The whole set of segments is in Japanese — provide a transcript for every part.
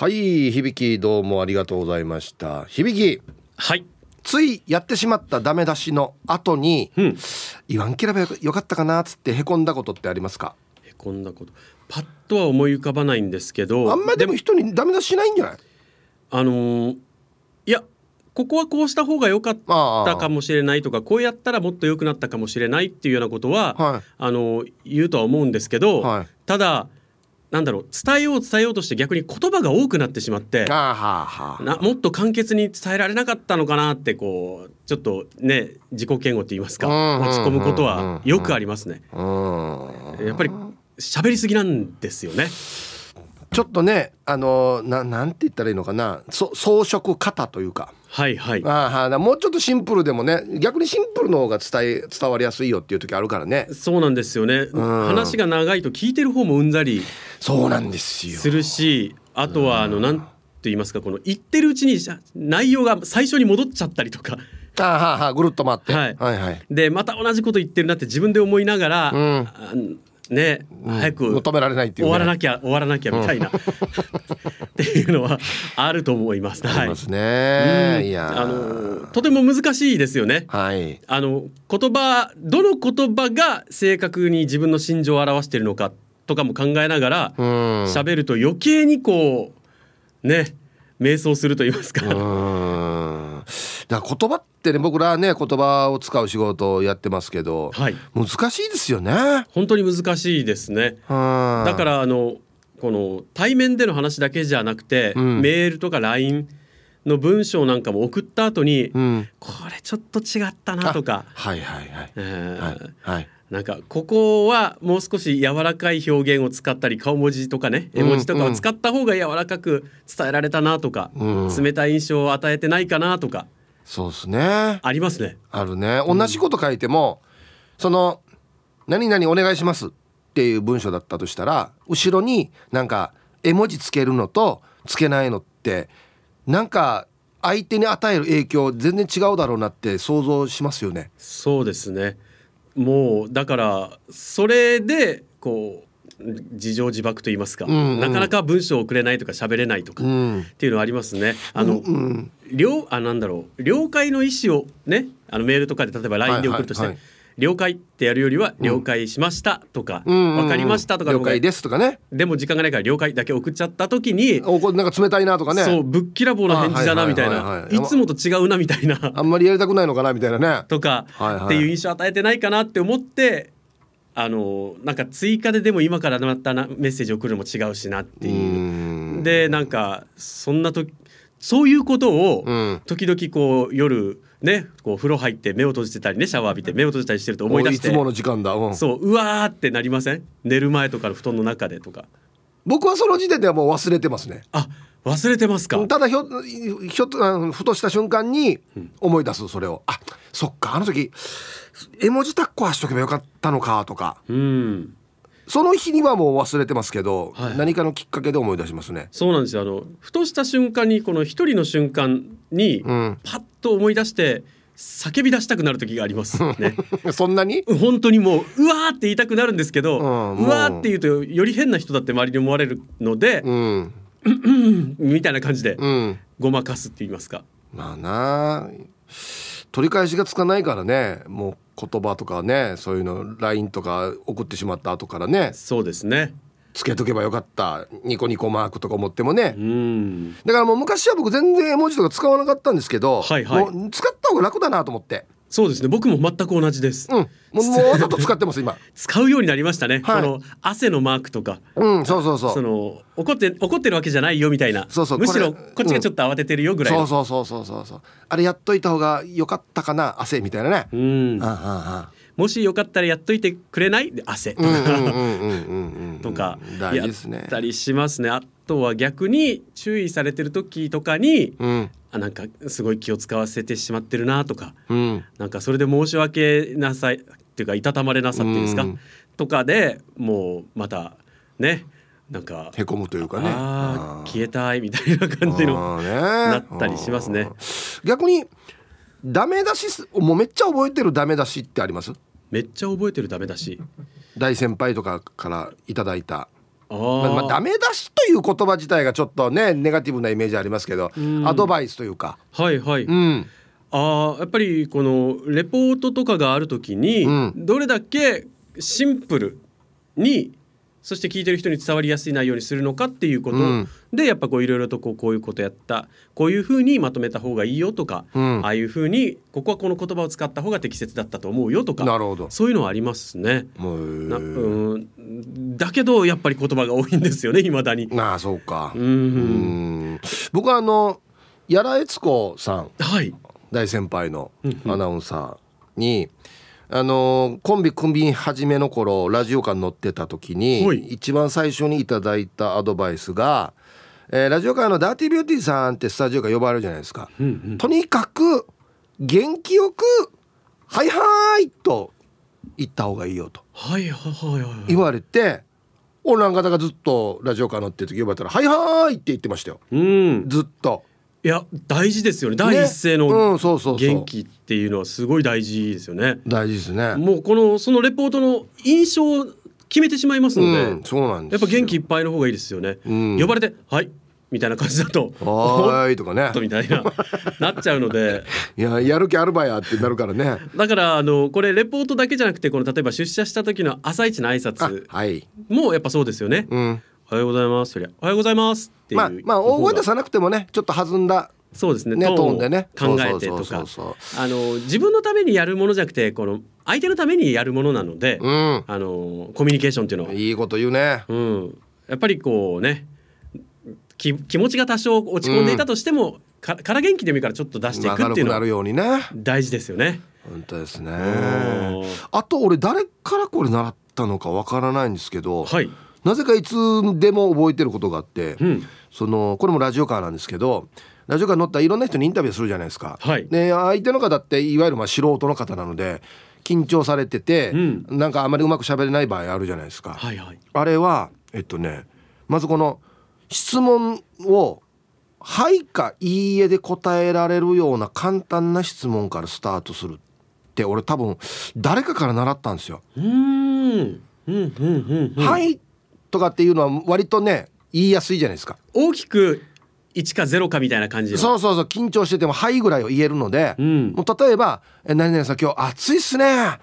はい響きどうもありがとうございました。響きはい。ついやってしまったダメ出しの後に、うん。言わんければよよかったかなっつってへこんだことってありますか？へこんだこと。パッとは思い浮かばないんですけどあんまりでも人にダメ出ししないんじゃない？あのーいやここはこうした方が良かったかもしれないとかこうやったらもっと良くなったかもしれないっていうようなことは、はい。あのー言うとは思うんですけど、はい。ただなんだろう伝えよう伝えようとして逆に言葉が多くなってしまってなもっと簡潔に伝えられなかったのかなってこうちょっとね自己嫌悪って言いますかうん落ち込むことはよくありますね。うんやっぱり喋りすぎなんですよね。ちょっとねあのななんて言ったらいいのかなそ装飾型というかはいはい。ああはあもうちょっとシンプルでもね逆にシンプルの方が伝え伝わりやすいよっていう時あるからね。そうなんですよね。話が長いと聞いてる方もうんざり。そうなんですよ。するし、あとはあのなんて言いますかこの言ってるうちに内容が最初に戻っちゃったりとか。ああはあはあぐるっと回って、はい。はいはい。でまた同じこと言ってるなって自分で思いながら、あね、早く求められないっていう、ね、終わらなきゃ終わらなきゃみたいな、っていうのはあると思います。はい。ありますね、うん。いやあのとても難しいですよね。はい。あの言葉どの言葉が正確に自分の心情を表しているのかとかも考えながらうん。喋ると余計にこうね迷走すると言いますか。うんだから言葉ってね僕らはね言葉を使う仕事をやってますけど、はい。難しいですよね。本当に難しいですね。だだからあのこの対面での話だけじゃなくて、うん。メールとか LINE の文章なんかも送った後に、うん。これちょっと違ったなとか、はいはいはい。えーはい。はい。なんかここはもう少し柔らかい表現を使ったり顔文字とかね絵文字とかを使った方が柔らかく伝えられたなとか、うん。冷たい印象を与えてないかなとかそうですねありますね。あるね同じこと書いても、その「何々お願いします」っていう文章だったとしたら後ろになんか絵文字つけるのとつけないのってなんか相手に与える影響全然違うだろうなって想像しますよね。そうですねもうだからそれでこう自情自爆と言いますか、んうんなかなか文章を送れないとか喋れないとか、うんっていうのはありますね。あの、うん了あなんだろう。了解の意思をねあのメールとかで例えば LINE で送るとして、はいはいはい。了解ってやるよりは了解しましたとか、うん。分かりましたとか了解ですとかね。でも時間がないから了解だけ送っちゃった時に、おなんか冷たいなとかね。そうぶっきらぼうな返事だなみたいな。いつもと違うなみたいな。あんまりやりたくないのかなみたいな。ね。とか、はいはい。っていう印象を与えてないかなって思ってあのなんか追加ででも今からまたなメッセージ送るのも違うしなっていう。うん。でなんかそんなとそういうことをうん。時々こう夜ねこう風呂入って目を閉じてたりねシャワー浴びて目を閉じたりしてると思い出していつもの時間だ、うん。そううわーってなりません？寝る前とかの布団の中でとか。僕はその時点ではもう忘れてますね。あ忘れてますか？ただひょひょふとした瞬間に思い出すそれを、あそっかあの時絵文字タッコはしとけばよかったのかとか。うんその日にはもう忘れてますけど、はい。何かのきっかけで思い出しますね。そうなんですよ。あのふとした瞬間にこの一人の瞬間にん。パッと思い出して叫び出したくなる時がありますね。そんなに？本当にもううわーって言いたくなるんですけど、うう。んわーって言うとより変な人だって周りに思われるので、うん。みたいな感じでうん。ごまかすって言いますか。まあな取り返しがつかないからねもう言葉とかねそういうの LINE とか送ってしまった後からねそうですね。つけとけばよかったニコニコマークとか思ってもね。うん。だからもう昔は僕全然絵文字とか使わなかったんですけど、はいはい。もう使った方が楽だなと思ってそうですね。僕も全く同じです、うん。もう もうわざと使ってます今。使うようになりましたね、はい。この汗のマークとか。うんそうそうそう。その怒って怒ってるわけじゃないよみたいな。そうそうむしろこっちがちょっと慌ててるよぐらいうそうそうそうそうそう。あれやっといた方が良かったかな汗みたいなね。うん。ああもしよかったらやっといてくれない？で汗とか、やったりしますね。あとは逆に注意されてる時とかにうん。あなんかすごい気を使わせてしまってるなとかうん。なんかそれで申し訳なさいっていうかいたたまれなさっていうんですか、うん。とかでもうまたねなんか、へこむというかね。ああ消えたいみたいな感じのなったりしますね。逆にダメ出しすもうめっちゃ覚えてるダメ出しってあります？めっちゃ覚えてるダメだし。大先輩とかからいただいた。まあ、まあ、ダメ出しという言葉自体がちょっとねネガティブなイメージありますけど、アドバイスというか。はいはい、うん、あやっぱりこのレポートとかがある時に、どれだけシンプルにそして聞いてる人に伝わりやすい内容にするのかっていうこと、うん、でやっぱこういろいろとこうこういうことやった。こういうふうにまとめた方がいいよとか、うん、ああいうふうにここはこの言葉を使った方が適切だったと思うよとかなるほど。そういうのはありますね。なうん。だけどやっぱり言葉が多いんですよねいまだに。ああそうか。うん。僕はあのやらえつこさん、はい、大先輩のアナウンサーに。あのコンビ組み始めの頃ラジオ館乗ってた時に一番最初にいただいたアドバイスが、えー、ラジオ界のダーティービューティーさんってスタジオが呼ばれるじゃないですか、うんうん、とにかく元気よく「はいはい」と言った方がいいよと。言われて俺なんかだがずっとラジオ館乗ってる時呼ばれたら「はいはい」って言ってましたよ、うん、ずっと。いや大事ですよね。第一声の元気っていうのはすごい大事ですよね、大事ですね。もうこのそのレポートの印象を決めてしまいますので、うん、そうなんやっぱ元気いっぱいの方がいいですよね、うん、呼ばれてはいみたいな感じだと「はい」とかね。みたいななっちゃうので。いややる気あるばやってなるからね。だからあのこれレポートだけじゃなくてこの例えば出社した時の朝一の挨拶もやっぱそうですよね、うんおはようございます。そりゃおはようございますっていう。まあまあ大声出さなくてもね、ちょっと弾んだそうですね。ねトーンでね考えてとか、あの自分のためにやるものじゃなくてこの相手のためにやるものなので、うん、あのコミュニケーションっていうのは。いいこと言うね。うん。やっぱりこうね、気気持ちが多少落ち込んでいたとしても、うん、かから元気でもいいからちょっと出していくっていうのは大事ですよね。本当ですね。あと俺誰からこれ習ったのかわからないんですけど。はい。なぜかいつでも覚えてることがあって、うん、そのこれもラジオカーなんですけどラジオカー乗ったらいろんな人にインタビューするじゃないですか。はい、で相手の方っていわゆるまあ素人の方なので緊張されてて、うん、なんかあまりうまく喋れない場合あるじゃないですか。はいはい、あれはえっとねまずこの質問を「はい」か「いいえ」で答えられるような簡単な質問からスタートするって俺多分誰かから習ったんですよ。うんはいとかっていうのは割とね言いやすいじゃないですか。大きく1か0かみたいな感じそうそうそう緊張してても「はい」ぐらいを言えるので、うん、もう例えば「え何々さん今日暑いっすね」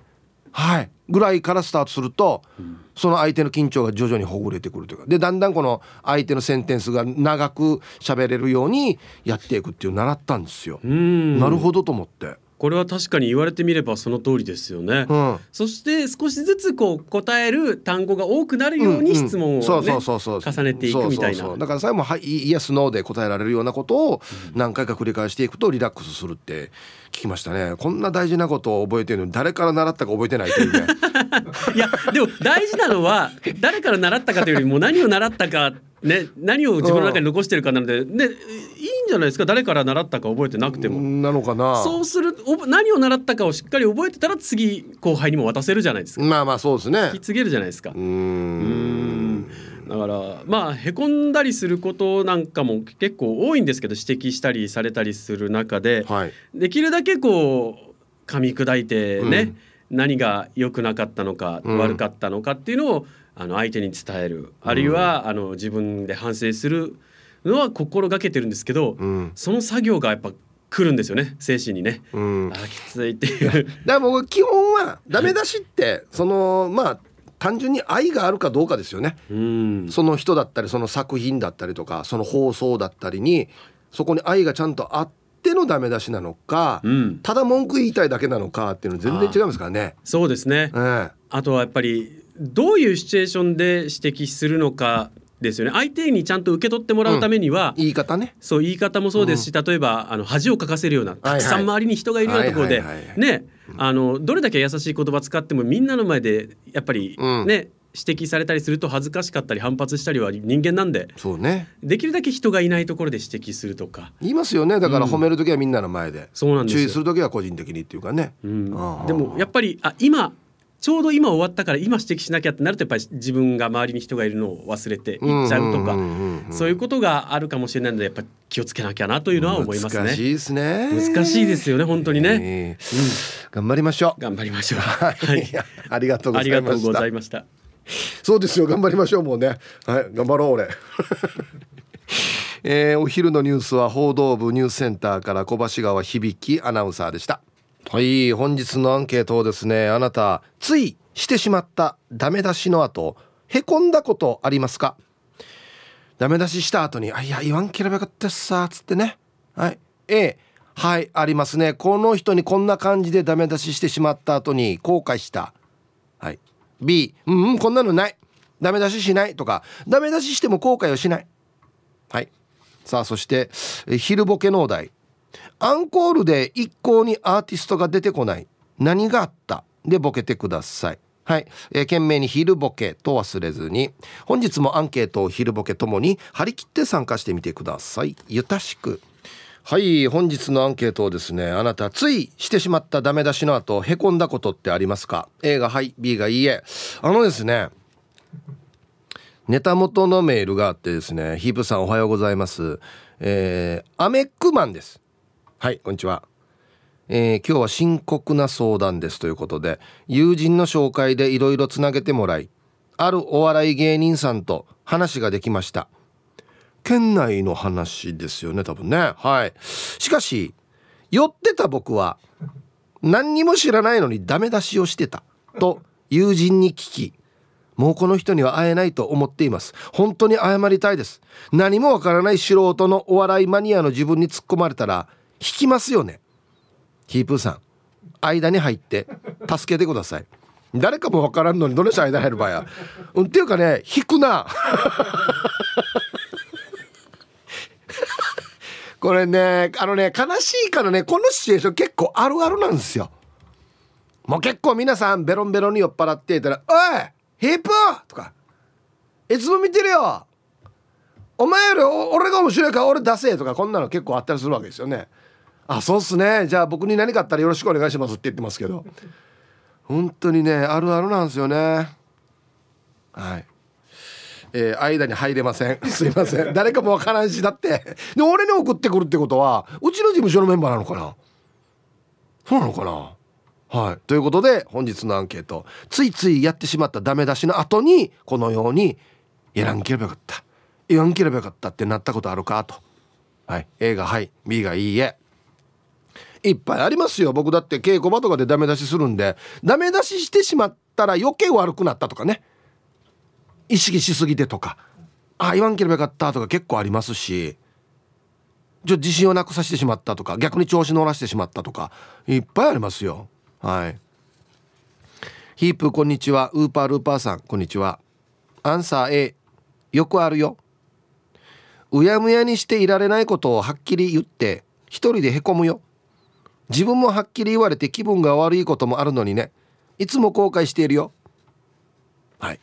はい。ぐらいからスタートすると、うん、その相手の緊張が徐々にほぐれてくるというか。でだんだんこの相手のセンテンスが長く喋れるようにやっていくっていう習ったんですよ。なるほどと思って。これは確かに言われてみればその通りですよね、うん、そして少しずつこう答える単語が多くなるように質問を、ね、重ねていくみたいな。だから最後も「はいイエスノー」で答えられるようなことを何回か繰り返していくとリラックスするって聞きましたねこんな大事なことを覚えてるのに誰から習ったか覚えてないというね いやでも大事なのは誰から習ったかというよりも何を習ったかね、何を自分の中に残してるかなので、ね、いいんじゃないですか？誰から習ったか覚えてなくても。なのかなそうする何を習ったかをしっかり覚えてたら次後輩にも渡せるじゃないですか。まあまあそうですね。引き継げるじゃないですか。うんだからまあへこんだりすることなんかも結構多いんですけど指摘したりされたりする中で、はい、できるだけこう噛み砕いてね、うん、何が良くなかったのか、うん、悪かったのかっていうのをあの相手に伝える。あるいは、あの自分で反省するのは心がけてるんですけど、うん、その作業がやっぱ来るんですよね精神にね、うん、あきついっていう。だから僕基本はダメ出しってそのまあ単純に愛があるかどうかですよね、うん、その人だったりその作品だったりとかその放送だったりにそこに愛がちゃんとあってのダメ出しなのか、うん、ただ文句言いたいだけなのかっていうの全然違いますからね。そうですね、えー、あとはやっぱりどういうシチュエーションで指摘するのかですよね。相手にちゃんと受け取ってもらうためには、うん、言い方ね。そう言い方もそうですし、うん、例えばあの恥をかかせるようなたくさん周りに人がいるようなところでねあのどれだけ優しい言葉使ってもみんなの前でやっぱりね、うん、指摘されたりすると恥ずかしかったり反発したりは人間なんでそうね。できるだけ人がいないところで指摘するとか。言いますよね。だから褒める時はみんなの前で、うん、そうなんです注意する時は個人的にっていうかね、うん、でもやっぱりあ今ちょうど今終わったから今指摘しなきゃってなるとやっぱり自分が周りに人がいるのを忘れていっちゃうとかそういうことがあるかもしれないのでやっぱ気をつけなきゃなというのは思いますね。難しいですね。難しいですよね本当にね、うん、頑張りましょう。頑張りましょう。はい、ありがとうございました。そうですよ頑張りましょうもうね。はい。頑張ろう俺。えー、お昼のニュースは報道部ニュースセンターから小橋川響アナウンサーでしたはい本日のアンケートをですねあなたついしてしまったダメ出しの後へこんだことありますか？ダメ出しした後に「あいや言わんければよかったっさ」つってね。はい。A はいありますね。この人にこんな感じでダメ出ししてしまった後に後悔した。はい。B うん、うん、こんなのない。ダメ出ししない。とか。ダメ出ししても後悔をしない。はい。さあそして昼ボケのお題。アンコールで一向にアーティストが出てこない。何があった？でボケてください。はい、えー、懸命に昼ボケと忘れずに本日もアンケートを昼ボケともに張り切って参加してみてください。ゆたしく。はい本日のアンケートをですねあなたついしてしまったダメ出しの後へこんだことってありますか？A がはい。B がいいえ。あのですねネタ元のメールがあってですねヒープさんおはようございます。えー、アメックマンです。はいこんにちは。えー、今日は深刻な相談ですということで友人の紹介でいろいろつなげてもらいあるお笑い芸人さんと話ができました。県内の話ですよね多分ね。はい。しかし寄ってた僕は何にも知らないのにダメ出しをしてたと友人に聞きもうこの人には会えないと思っています。本当に謝りたいです。何もわからない素人のお笑いマニアの自分に突っ込まれたら引きますよね。ヒープーさん間に入って助けてください。誰かもわからんのにどの人間入る場合はうんっていうかね引くな。これねあのね悲しいからねこのシチュエーション結構あるあるなんですよ。もう結構皆さんベロンベロンに酔っ払っていたら「おいヒープ!」とか「いつも見てるよ。お前より俺が面白いから俺出せ」とかこんなの結構あったりするわけですよね。あそうっすね。じゃあ僕に何かあったらよろしくお願いしますって言ってますけど。本当にねあるあるなんですよね。はい。えー、間に入れません。すいません。誰かもわからんしだって。で俺に送ってくるってことはうちの事務所のメンバーなのかな？そうなのかな？はい。ということで本日のアンケート。ついついやってしまったダメ出しの後にこのようにやらんければよかった。言わんければよかったってなったことあるか？と。はい。A がはい。B がいいえ。いっぱいありますよ。僕だって稽古場とかでダメ出しするんで。ダメ出ししてしまったら余計悪くなったとかね。意識しすぎてとか。あ言わんければよかったとか結構ありますし。ちょ自信をなくさせてしまったとか。逆に調子乗らせてしまったとか。いっぱいありますよ。はい。ヒープこんにちは。ウーパールーパーさん。こんにちは。アンサー A よくあるよ。うやむやにしていられないことをはっきり言って一人でへこむよ。自分もはっきり言われて気分が悪いこともあるのにね。いつも後悔しているよ。はい。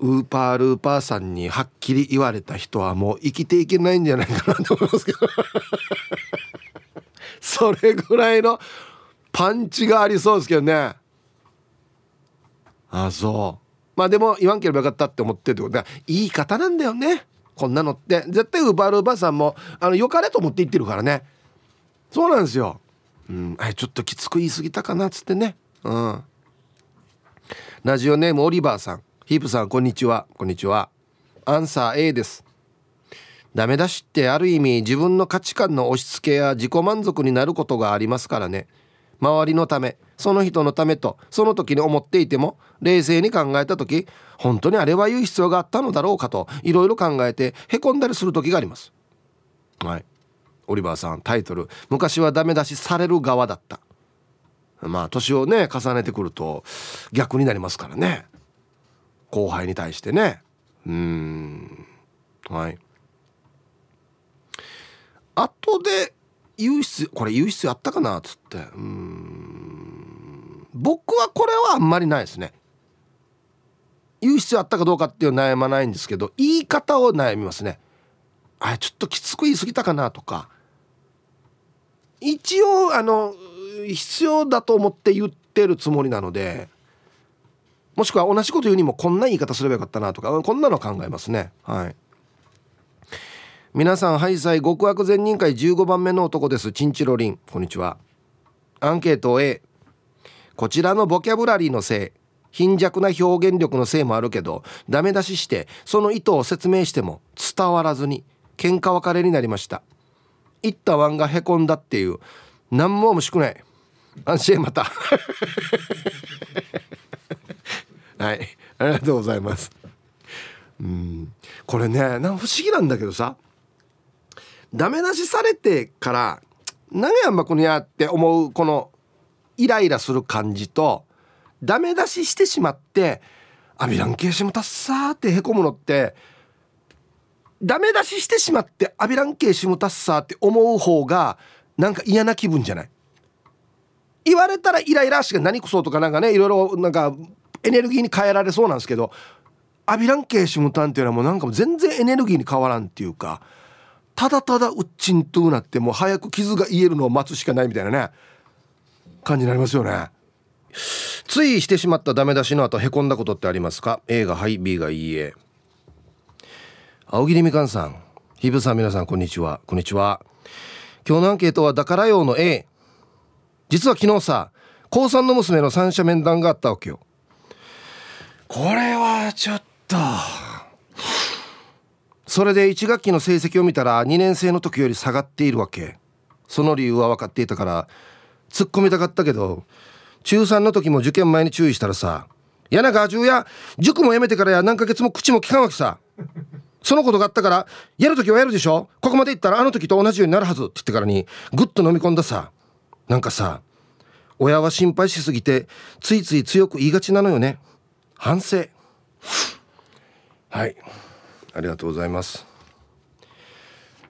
ウーパールーパーさんにはっきり言われた人はもう生きていけないんじゃないかなと思いますけど。それぐらいのパンチがありそうですけどね。あそう。まあでも言わんければよかったって思ってるってことは言い方なんだよね。こんなのって。絶対ウーパールーパーさんもあのよかれと思って言ってるからねそうなんですよ。うん、あちょっときつく言い過ぎたかなっつってね。うん。ラジオネームオリバーさん、ヒープさんこんにちは。こんにちは。アンサー A です。ダメ出しってある意味自分の価値観の押し付けや自己満足になることがありますからね。周りのためその人のためとその時に思っていても冷静に考えた時本当にあれは言う必要があったのだろうかといろいろ考えてへこんだりする時があります。はいオリバーさんタイトル「昔はダメ出しされる側だった」まあ年をね重ねてくると逆になりますからね。後輩に対してね。うん。はい。後で言う必要これ言う必要あったかなっつって。うん。僕はこれはあんまりないですね。言う必要あったかどうかっていう悩まないんですけど言い方を悩みますね。あちょっときつく言い過ぎたかなとか。一応あの必要だと思って言ってるつもりなのでもしくは同じこと言うにもこんな言い方すればよかったなとかこんなの考えますね。はい。皆さんハイサイ極悪善人会15番目の男です。チンチロリン。こんにちは。アンケート A こちらのボキャブラリーのせい。貧弱な表現力のせいもあるけどダメ出ししてその意図を説明しても伝わらずに喧嘩別れになりました。言ったワンがへこんだっていう。何も面白くない。安心また。はい。ありがとうございます。うん。これねなん不思議なんだけどさ。ダメ出しされてから何やんばこのやって思うこのイライラする感じとダメ出ししてしまって「アビランケーシムタッサー」ってへこむのってダメ出ししてしまって「アビランケーシムタッサー」って思う方がなんか嫌な気分じゃない？言われたらイライラしが何くそとかなんかねいろいろなんかエネルギーに変えられそうなんですけどアビランケーシムタンっていうのはもうなんか全然エネルギーに変わらんっていうかただただうっちんとうなってもう早く傷が癒えるのを待つしかないみたいなね感じになりますよね。ついしてしまったダメ出しの後へこんだことってありますか？A がはい B がいいえ。青桐みかんさん。ひぶさん皆さんこんにちは。こんにちは。今日のアンケートはだからよの A 実は昨日さ高3の娘の三者面談があったわけよ。これはちょっと。それで1学期の成績を見たら2年生の時より下がっているわけ。その理由は分かっていたから突っ込みたかったけど中3の時も受験前に注意したらさ「やなが中や塾も辞めてからや何ヶ月も口も聞かんわけさ」そのことがあったからやる時はやるでしょ？ここまでいったらあの時と同じようになるはず。って言ってからにぐっと飲み込んださ。なんかさ親は心配しすぎてついつい強く言いがちなのよね。反省。はい。ありがとうございます。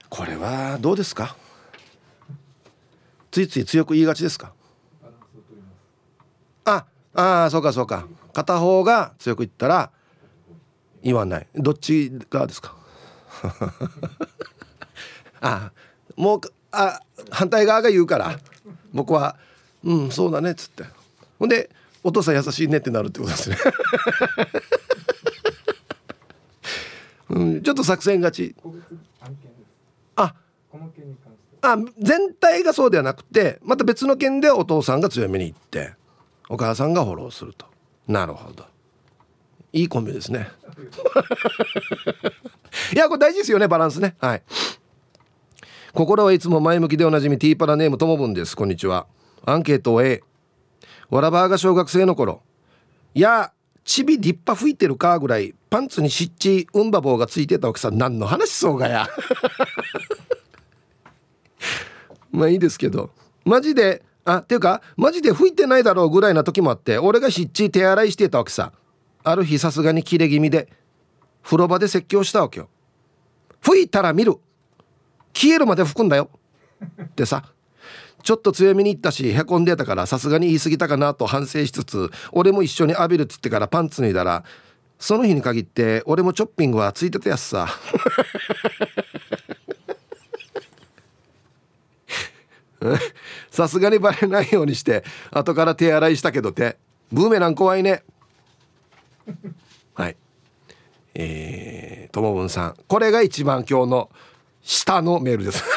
これはどうですか？ついつい強く言いがちですか？ああそうかそうか。片方が強く言ったら言わない。どっち側ですか？あもうあ反対側が言うから。僕は「うんそうだね」っつって。ほんで「お父さん優しいね」ってなるってことですね。うん、ちょっと作戦勝ち。あ。あ全体がそうではなくてまた別の件でお父さんが強めにいってお母さんがフォローすると。なるほど。いいコンビですねいやこれ大事ですよねバランスね。はい。心はいつも前向きでおなじみティーパラネームともぶんです。こんにちは。アンケート A わらばーが小学生の頃。いやちび立派吹いてるかぐらいパンツに湿地うんば棒がついてた奥さん。何の話そうがや。まあいいですけど。マジであっていうかマジで吹いてないだろうぐらいな時もあって俺が湿地手洗いしてたわけさある日さすがに切れ気味で風呂場で説教したわけよ。吹いたら見る。消えるまで吹くんだよ。ってさちょっと強めに言ったしへこんでたからさすがに言い過ぎたかなと反省しつつ俺も一緒に浴びるっつってからパンツ脱いだらその日に限って俺もチョッピングはついてたやつさ。さすがにバレないようにして後から手洗いしたけどてブーメラン怖いね。はい。えー、ともぶんさん。これが一番今日の下のメールです。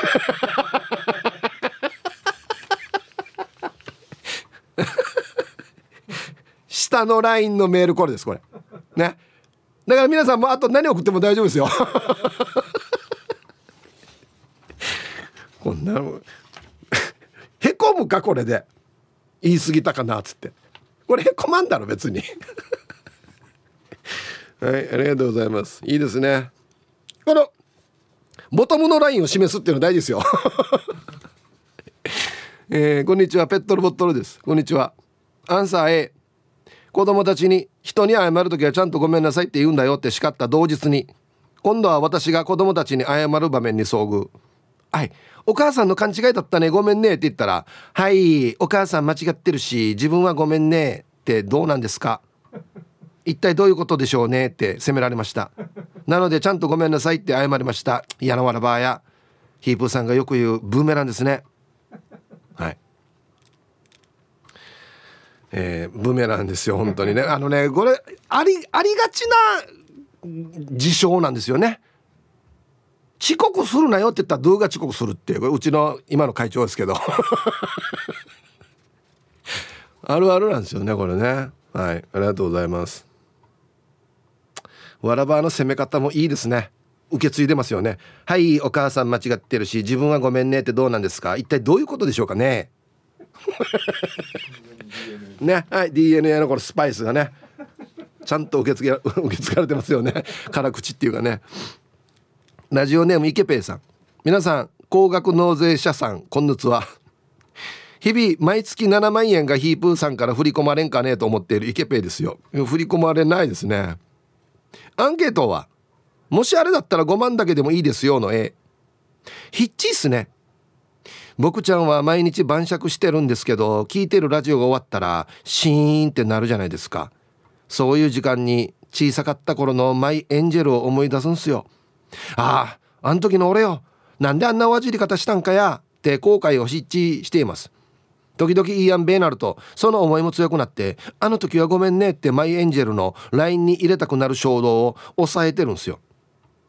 下のラインのメールこれですこれ。ね。だから皆さんもあと何送っても大丈夫ですよ。こんなへこむかこれで。言い過ぎたかなっつって。これへこまんだろ別に。はいありがとうございます。いいですね。このボトムのラインを示すっていうのは大事ですよ。えー、こんにちは。ペットルボットルです。こんにちは。アンサー A 子供たちに人に謝る時はちゃんとごめんなさいって言うんだよって叱った同日に今度は私が子供たちに謝る場面に遭遇。はい。お母さんの勘違いだったね。ごめんね。って言ったらはいお母さん間違ってるし自分はごめんね。ってどうなんですか？一体どういうことでしょうねって責められました。なのでちゃんとごめんなさいって謝りました。嫌なわらばや。ヒープーさんがよく言うブーメランですね。はい。えー、ブーメランですよ本当にね。あのねこれありありがちな事象なんですよね。遅刻するなよって言ったらドゥが遅刻するっていう。うちの今の会長ですけど。あるあるなんですよねこれね。はい。ありがとうございます。わらばの攻め方もいいですね。受け継いでますよね。はいお母さん間違ってるし自分はごめんねってどうなんですか。一体どういうことでしょうかね。ねはい DNA のこのスパイスがねちゃんと受け継げ 受け継がれてますよね。辛口っていうかね。ラジオネームイケペイさん。皆さん高額納税者さんこんにちは。日々毎月7万円がヒープーさんから振り込まれんかねと思っているイケペイですよ。振り込まれないですねアンケートはもしあれだったら5万だけでもいいですよの A ヒッチっすね。僕ちゃんは毎日晩酌してるんですけど聞いてるラジオが終わったらシーンってなるじゃないですか。そういう時間に小さかった頃のマイエンジェルを思い出すんすよ。あああん時の俺よ。なんであんなおわじり方したんかや。って後悔を失地しています。時々いいやんべえなるとその思いも強くなってあの時はごめんねってマイエンジェルの LINE に入れたくなる衝動を抑えてるんですよ。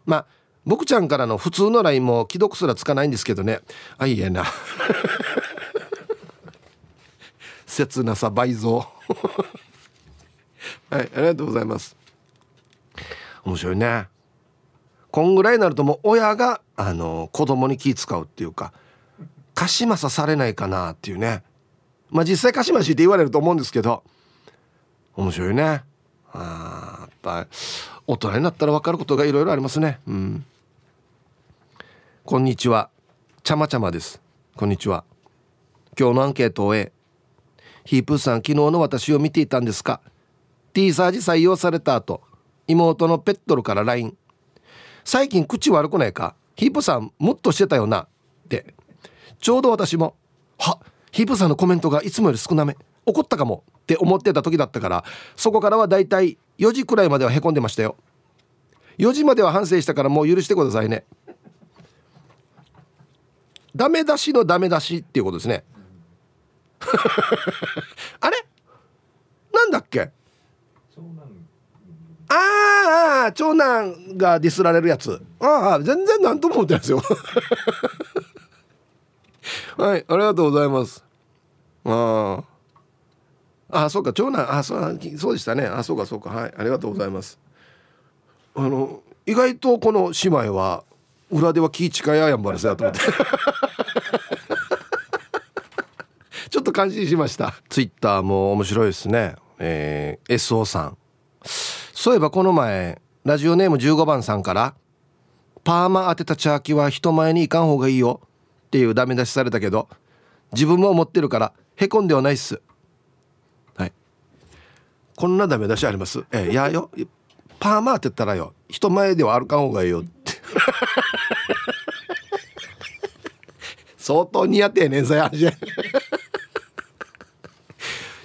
まあ僕ちゃんからの普通の LINE も既読すらつかないんですけどね。あいいえな。切なさ倍増。はいありがとうございます。面白いね。こんぐらいになるともう親があの子供に気使うっていうか貸しまさされないかなっていうね。まあ実際貸しましって言われると思うんですけど面白いね。あやっぱ大人になったら分かることがいろいろありますね。うん。こんにちは。ちゃまちゃまです。こんにちは。今日のアンケートを終えヒープーさん昨日の私を見ていたんですか。T サージ採用された後妹のペットルから LINE 最近口悪くないか？ヒープさんもっとしてたよな。って。ちょうど私もはヒープさんのコメントがいつもより少なめ。怒ったかも。って思ってた時だったから。そこからはだいたい4時くらいまではへこんでましたよ。4時までは反省したからもう許してくださいね。ダメ出しのダメ出しっていうことですね。あれ？なんだっけ？ああ長男がディスられるやつ。ああ全然何とも思ってないですよ はいありがとうございます。あああそうか長男あそうそうでしたね。あそうかそうか。はいありがとうございます。あの意外とこの姉妹は裏では気近いやんばるさと思って。ちょっと感心しました。ツイッターも面白いですね。えー、SO さん。そういえばこの前ラジオネーム15番さんから「パーマ当てたチャーキは人前に行かん方がいいよ」っていうダメ出しされたけど自分も思ってるからへこんではないっす。はい。こんなダメ出しあります？ええいやよ。パーマ当てたらよ。人前では歩かん方がいいよって。相当似合ってねんさや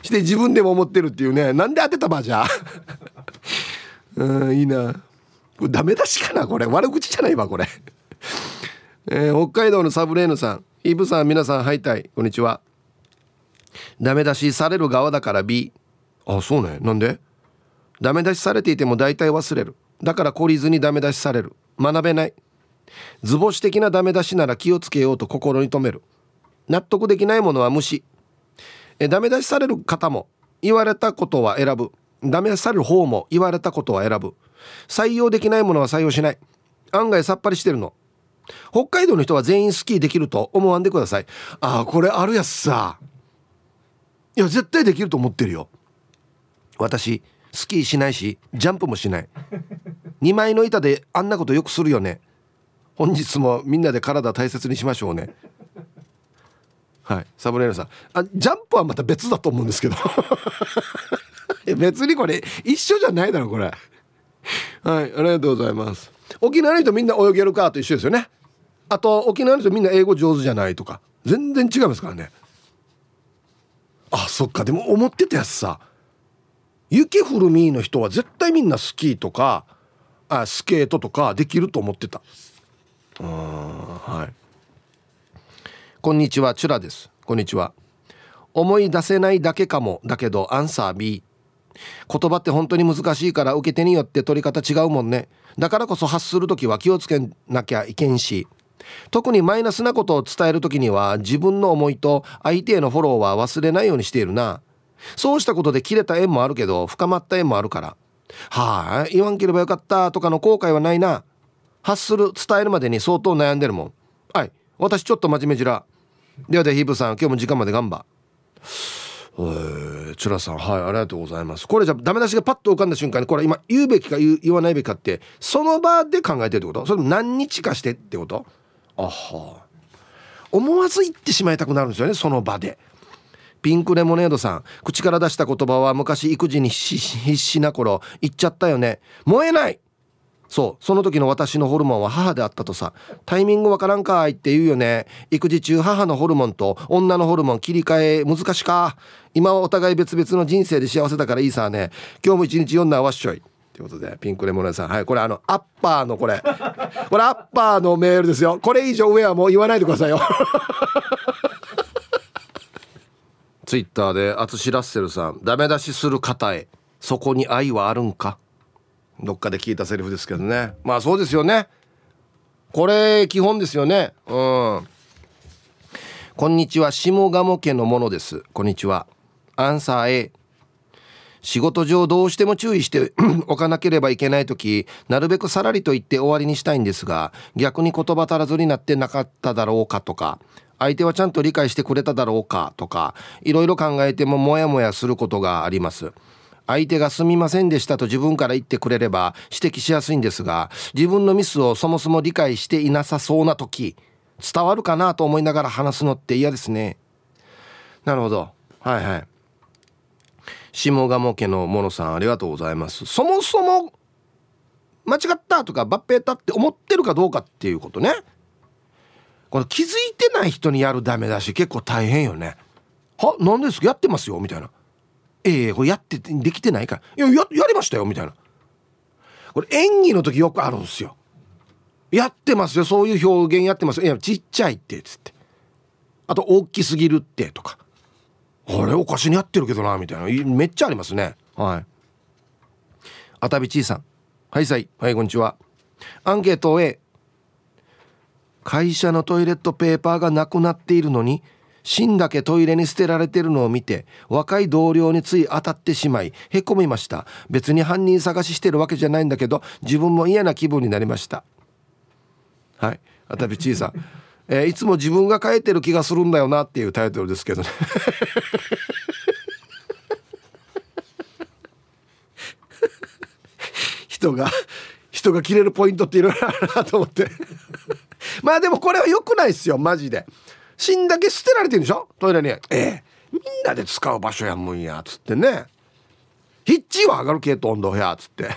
して自分でも思ってるっていうね。なんで当てたばじゃ？うんいいな。これダメ出しかなこれ。悪口じゃないわこれ。えー、北海道のサブレーヌさんイブさん皆さんハイタイこんにちは。ダメ出しされる側だから B あそうね。なんで？ダメ出しされていても大体忘れる。だから懲りずにダメ出しされる。学べない。図星的なダメ出しなら気をつけようと心に留める。納得できないものは無視。えダメ出しされる方も言われたことは選ぶ。ダメ出される方も言われたことは選ぶ。採用できないものは採用しない。案外さっぱりしてるの。北海道の人は全員スキーできると思わんでください。ああこれあるやつさ。いや絶対できると思ってるよ。私スキーしないしジャンプもしない。2枚の板であんなことよくするよね。本日もみんなで体大切にしましょうね。はいサブレーナさん。あジャンプはまた別だと思うんですけど。別にこれ一緒じゃないだろこれ。はいありがとうございます。沖縄の人みんな泳げるかと一緒ですよね。あと沖縄の人みんな英語上手じゃないとか。全然違いますからね。あそっか。でも思ってたやつさ。雪降るみーの人は絶対みんなスキーとかあスケートとかできると思ってた。うんはい。こんにちはチュラです。こんにちは。思い出せないだけかも。だけどアンサー B 言葉って本当に難しいから受け手によって取り方違うもんね。だからこそ発する時は気をつけなきゃいけんし。特にマイナスなことを伝える時には自分の思いと相手へのフォローは忘れないようにしているな。そうしたことで切れた縁もあるけど深まった縁もあるから。はあ言わんければよかったとかの後悔はないな。発する伝えるまでに相当悩んでるもん。はい私ちょっと真面目じら。ではではヒープさん今日も時間まで頑張。えー、チュラさんはいありがとうございます。これじゃダメ出しがパッと浮かんだ瞬間にこれ今言うべきか言わないべきかってその場で考えてるってこと？それ何日かしてってこと？あは。思わず言ってしまいたくなるんですよねその場で。ピンクレモネードさん口から出した言葉は昔育児に必死な頃言っちゃったよね。燃えないそうその時の私のホルモンは母であったとさタイミングわからんかいって言うよね。育児中母のホルモンと女のホルモン切り替え難しか。今はお互い別々の人生で幸せだからいいさね。今日も一日読んだわっしょい。ということでピンクレモネーさん。はいこれあのアッパーのこれ。これアッパーのメールですよ。これ以上上はもう言わないでくださいよ。ツイッターでアツシラッセルさん。ダメ出しする方へ。そこに愛はあるんか？どっかで聞いたセリフですけどね。まあそうですよね。これ基本ですよね。うん。こんにちは。下鴨家のものです。こんにちは。アンサー A 仕事上どうしても注意して おかなければいけない時なるべくさらりと言って終わりにしたいんですが逆に言葉足らずになってなかっただろうかとか相手はちゃんと理解してくれただろうかとかいろいろ考えてもモヤモヤすることがあります。相手がすみませんでしたと自分から言ってくれれば指摘しやすいんですが自分のミスをそもそも理解していなさそうな時伝わるかなと思いながら話すのって嫌ですね。なるほど。はいはい。下鴨家のモノさんありがとうございます。そもそも間違ったとか抜兵たって思ってるかどうかっていうことね。この気づいてない人にやるダメだし結構大変よね。は何ですか？やってますよ？みたいな。ええー、これやってできてないから。いやややりましたよみたいな。これ演技の時よくあるんですよ。やってますよそういう表現やってますいやちっちゃいってつって。あと大きすぎるってとか。あれおかしにやってるけどなみたいな。めっちゃありますね。はい。あたびちいさん。はいさい。はいこんにちは。アンケート A 会社のトイレットペーパーがなくなっているのに芯だけトイレに捨てられてるのを見て若い同僚につい当たってしまいへこみました。別に犯人探ししてるわけじゃないんだけど自分も嫌な気分になりました。はい。あたびちいさん、えー、いつも自分が書いてる気がするんだよなっていうタイトルですけどね。人が人が切れるポイントっていろいろあるなと思って。まあでもこれは良くないっすよ。マジで。芯だけ捨てられてるでしょ？トイレに。ええ。みんなで使う場所やもんや。つってね。ヒッチは上がる系と温度やつって。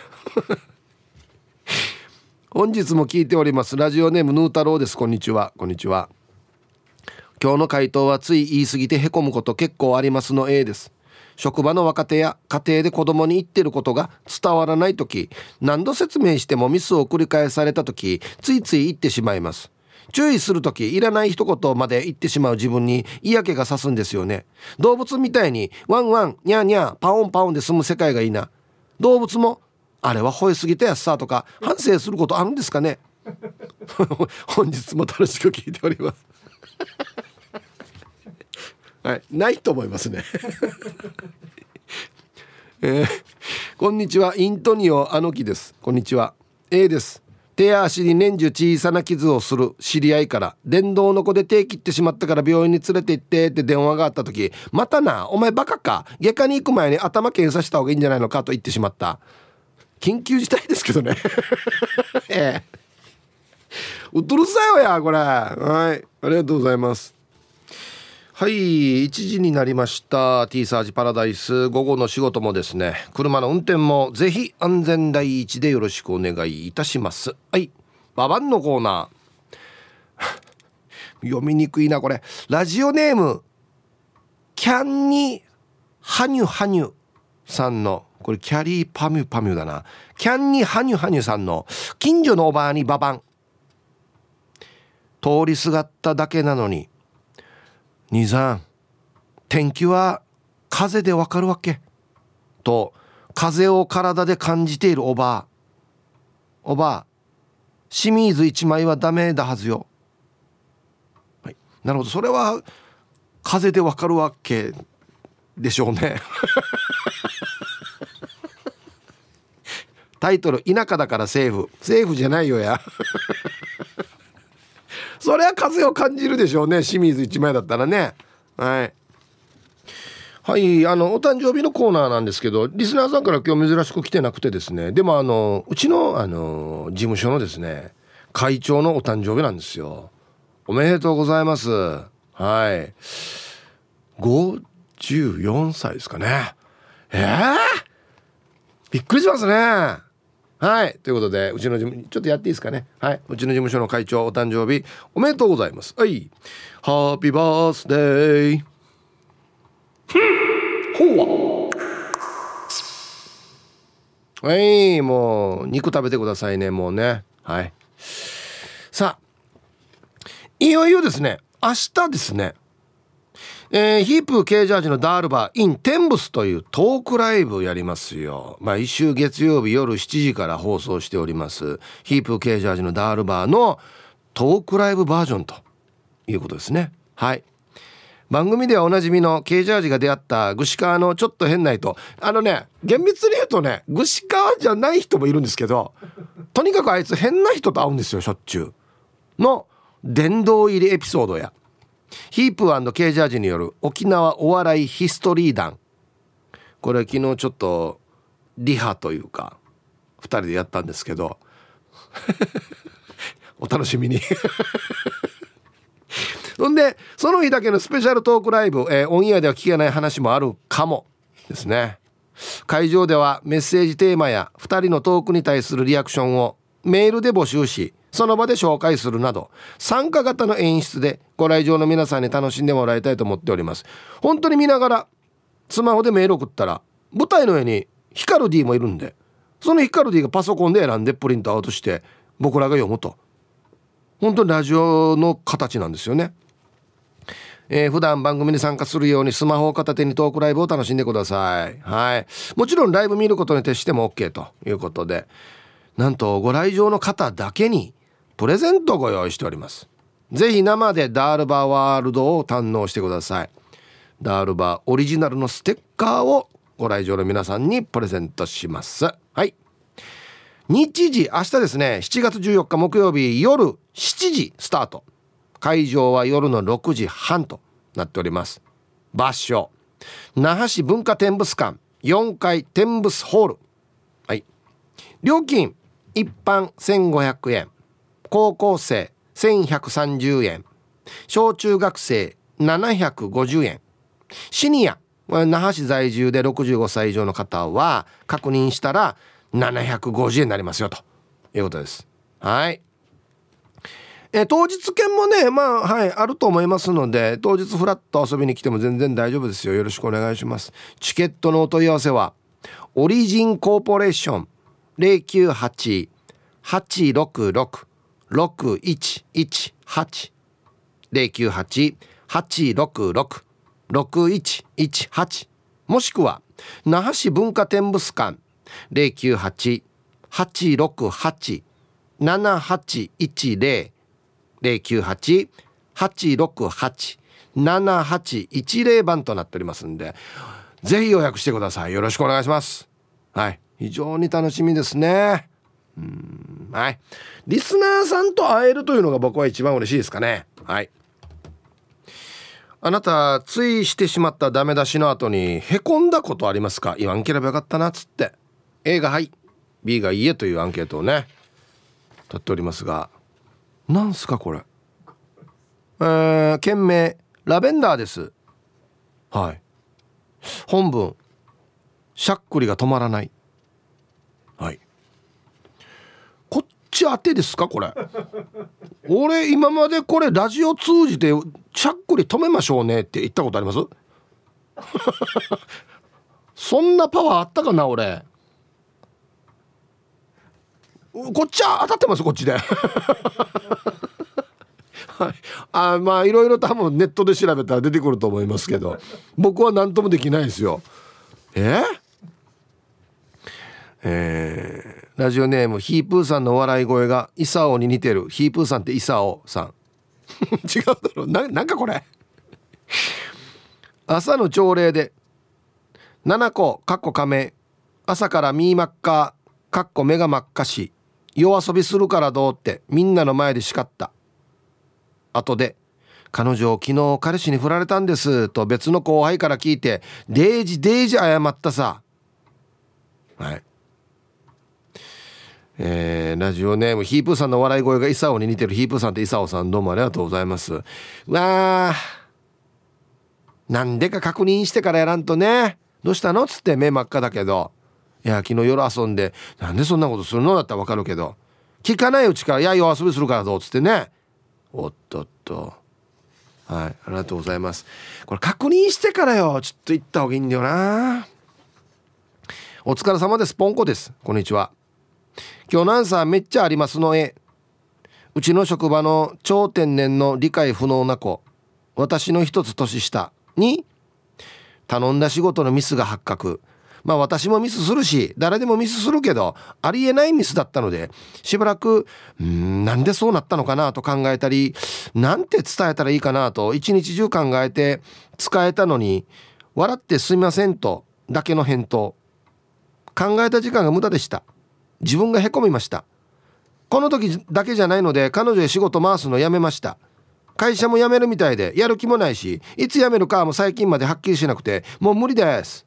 本日も聞いております。ラジオネームヌー太郎です。こんにちは。こんにちは。今日の回答はつい言い過ぎてへこむこと結構あります。の A です。職場の若手や家庭で子供に言ってることが伝わらない時何度説明してもミスを繰り返された時ついつい言ってしまいます。注意する時いらない一言まで言ってしまう自分に嫌気がさすんですよね。動物みたいにワンワンニャーニャーパオンパオンで済む世界がいいな。動物もあれは吠えすぎたやつさとか反省することあるんですかね。本日も楽しく聞いております。はいないと思いますね。えー、こんにちは。イントニオアノキです。こんにちは。A です。手や足に年中小さな傷をする知り合いから電動の子で手切ってしまったから病院に連れて行ってって電話があった時またなお前バカか？外科に行く前に頭検査した方がいいんじゃないのかと言ってしまった。緊急事態ですけどね。ええ。うっとるさよやこれ。はい。ありがとうございます。はい1時になりました。T サージパラダイス。午後の仕事もですね車の運転もぜひ安全第一でよろしくお願いいたします。はいババンのコーナー。読みにくいなこれ。ラジオネームキャンニハニュハニュさんの。これキャリーパミュパミュだな。キャンニハニュハニュさんの。近所のおばあにババン通りすがっただけなのに兄さん天気は風でわかるわけ？と風を体で感じているおばあ。おばあ清水一枚はダメだはずよ、はい、なるほど。それは風でわかるわけでしょうね。タイトル「田舎だから政府」政府じゃないよや。そりゃ風を感じるでしょうね。清水一枚だったらね。はい。はいあのお誕生日のコーナーなんですけどリスナーさんから今日珍しく来てなくてですね。でもあのうちのあの事務所のですね会長のお誕生日なんですよ。おめでとうございます。はい。54歳ですかね。ええー、びっくりしますね。はい。ということでうちの事務ちょっとやっていいですかね？はい。うちの事務所の会長お誕生日おめでとうございます。はい。ハッピーバースデーほうはい。もう肉食べてくださいねもうね。はい。さあいよいよですね。明日ですねえー、ヒープ K ジャージのダールバー in テンブスというトークライブやりますよ。毎週月曜日夜7時から放送しております。ヒープ K ジャージのダールバーのトークライブバージョンということですね。はい。番組ではおなじみの K ジャージが出会ったグシカーのちょっと変な人。あのね、厳密に言うとね、グシカーじゃない人もいるんですけど、とにかくあいつ変な人と会うんですよ、しょっちゅう。の殿堂入りエピソードや。ヒープケージャージによる沖縄お笑いヒストリー団。これは昨日ちょっとリハというか2人でやったんですけど。お楽しみに。ほんでその日だけのスペシャルトークライブ、えー、オンエアでは聞けない話もあるかもですね。会場ではメッセージテーマや2人のトークに対するリアクションをメールで募集しその場で紹介するなど参加型の演出でご来場の皆さんに楽しんでもらいたいと思っております本当に見ながらスマホでメール送ったら舞台の上にヒカルディもいるんでそのヒカルディがパソコンで選んでプリントアウトして僕らが読むと本当にラジオの形なんですよねえー、普段番組に参加するようにスマホを片手にトークライブを楽しんでください。はい。もちろんライブ見ることに徹しても OK ということで、なんとご来場の方だけにプレゼントをご用意しております。ぜひ生でダールバーワールドを堪能してください。ダールバーオリジナルのステッカーをご来場の皆さんにプレゼントします。はい。日時明日ですね。7月14日木曜日夜7時スタート。会場は夜の6時半となっております。場所。那覇市文化展物館。4階展物ホール。はい。料金一般1500円。高校生1130円。小中学生750円。シニア那覇市在住で65歳以上の方は確認したら750円になりますよと。いうことです。はい。え当日券もねまあはいあると思いますので当日フラッと遊びに来ても全然大丈夫ですよ。よろしくお願いします。チケットのお問い合わせはオリジンコーポレーション098-866 098-866-6118もしくは那覇市文化展物館098-868-7810 098-868-7810番となっておりますんでぜひ予約してください。よろしくお願いします。はい。非常に楽しみですね。うん。はい。リスナーさんと会えるというのが僕は一番嬉しいですかね。はい。あなたついしてしまったダメ出しの後にへこんだことありますか？言わんければよかったなつって。A がはい。B がいいえというアンケートをね取っておりますが。なんすかこれ？えー、件名ラベンダーです。はい。本文。しゃっくりが止まらない。はい。ち当てですかこれ？俺今までこれラジオ通じてしゃっくり止めましょうねって言ったことあります？そんなパワーあったかな俺？こっちは当たってますこっちで。はい。あまあいろいろ多分ネットで調べたら出てくると思いますけど。僕は何ともできないですよ。ええーラジオネームヒープーさんの笑い声がイサオに似てる。ヒープーさんってイサオさん。違うだろ。ななんかこれ。朝の朝礼で7個かっこ亀朝からミーマッカかっこ目が真っ赤し夜遊びするからどうってみんなの前で叱った。後で彼女昨日彼氏に振られたんですと別の後輩から聞いてデージデージ謝ったさ。はい。えー、ラジオネームヒープーさんの笑い声がイサオに似てるヒープーさんとイサオさんどうもありがとうございます。わあなんでか確認してからやらんとね。どうしたの？っつって目真っ赤だけど。いや昨日夜遊んでなんでそんなことするの？だったらわかるけど。聞かないうちから「いや夜遊びするからどう」っつってね。おっとっと。はいありがとうございます。これ確認してからよちょっと行った方がいいんだよな。お疲れ様です。ポンコです。こんにちは。今日のアンサーめっちゃありますの絵うちの職場の超天然の理解不能な子。私の一つ年下。に頼んだ仕事のミスが発覚。まあ私もミスするし誰でもミスするけどありえないミスだったのでしばらくんなんでそうなったのかなと考えたりなんて伝えたらいいかなと一日中考えて使えたのに笑ってすみませんとだけの返答。考えた時間が無駄でした。自分がへこみました。この時だけじゃないので彼女へ仕事回すのやめました。会社も辞めるみたいでやる気もないしいつ辞めるかも最近まではっきりしなくてもう無理です。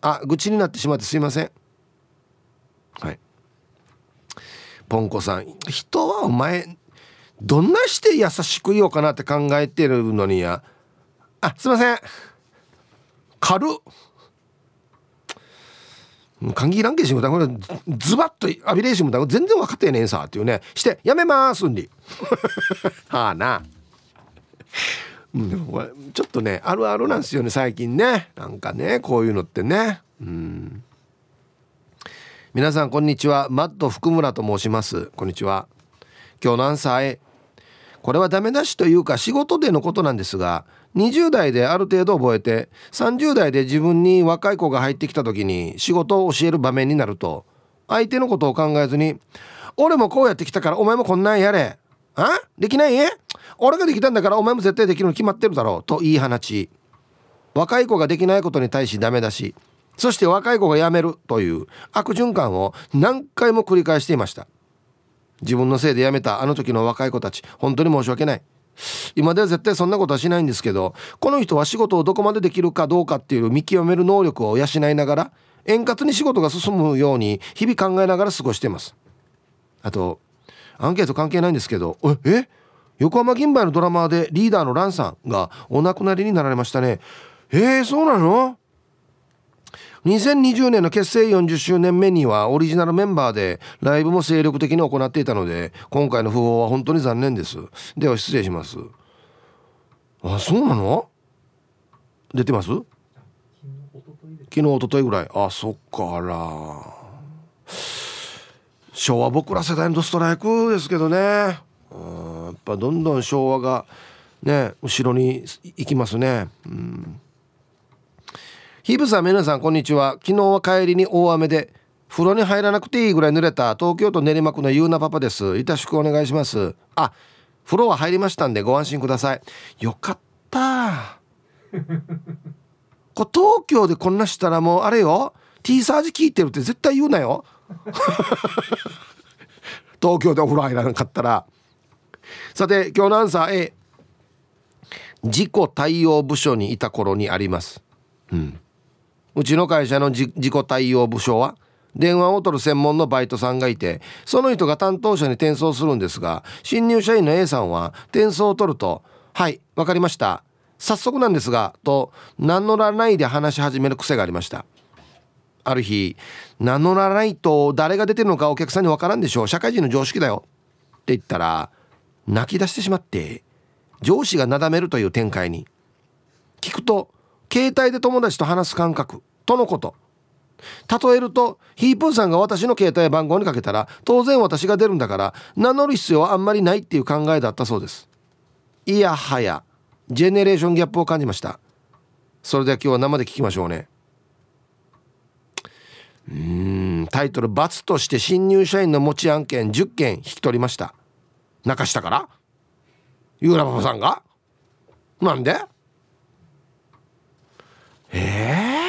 あ愚痴になってしまってすいません。はい。ポンコさん人はお前どんなして優しく言おうかなって考えてるのにや。あすいません。軽っ。限らんけしもだこれズバッとアビレーシンもだ全然分かってねえさっていうね。してやめますんり はあな。ちょっとねあるあるなんですよね最近ね。なんかねこういうのってね。うん。皆さんこんにちは。マッド福村と申します。こんにちは。今日のアンサーへ。これはダメ出しというか仕事でのことなんですが20代である程度覚えて30代で自分に若い子が入ってきた時に仕事を教える場面になると相手のことを考えずに「俺もこうやってきたからお前もこんなんやれ」「あ？できない俺ができたんだからお前も絶対できるの決まってるだろう」と言い放ち若い子ができないことに対しダメ出しそして若い子が辞めるという悪循環を何回も繰り返していました。自分のせいで辞めたあの時の若い子たち本当に申し訳ない。今では絶対そんなことはしないんですけどこの人は仕事をどこまでできるかどうかっていう見極める能力を養いながら円滑に仕事が進むように日々考えながら過ごしてます。あとアンケート関係ないんですけどええ？横浜銀杯のドラマーでリーダーのランさんがお亡くなりになられましたね。えー、そうなの？2020年の結成40周年目にはオリジナルメンバーでライブも精力的に行っていたので今回の訃報は本当に残念です。では失礼します。あそうなの？出てます？昨日おとといぐらい。あそっから。昭和僕ら世代のストライクですけどね。やっぱどんどん昭和がね後ろに行きますね。うん。ヒブさん皆さんこんにちは。昨日は帰りに大雨で風呂に入らなくていいぐらい濡れた。東京都練馬区のゆうなパパです。いたしくお願いします。あ風呂は入りましたんでご安心ください。よかった。こ東京でこんなしたらもうあれよ。T サージ聞いてるって絶対言うなよ。東京でお風呂入らなかったら。さて今日のアンサー A 事故対応部署にいた頃にあります。うんうちの会社の事故対応部署は電話を取る専門のバイトさんがいてその人が担当者に転送するんですが新入社員の A さんは転送を取ると「はい分かりました。早速なんですが」と名乗らないで話し始める癖がありました。ある日名乗らないと誰が出てるのかお客さんに分からんでしょう。社会人の常識だよ。って言ったら泣き出してしまって上司がなだめるという展開に。聞くと携帯で友達と話す感覚とのこと。例えるとヒープーさんが私の携帯番号にかけたら当然私が出るんだから名乗る必要はあんまりないっていう考えだったそうです。いやはやジェネレーションギャップを感じました。それでは今日は生で聞きましょうね。うんタイトル「罰として新入社員の持ち案件10件引き取りました」泣かしたから？ゆうらパパさんが？なんで？え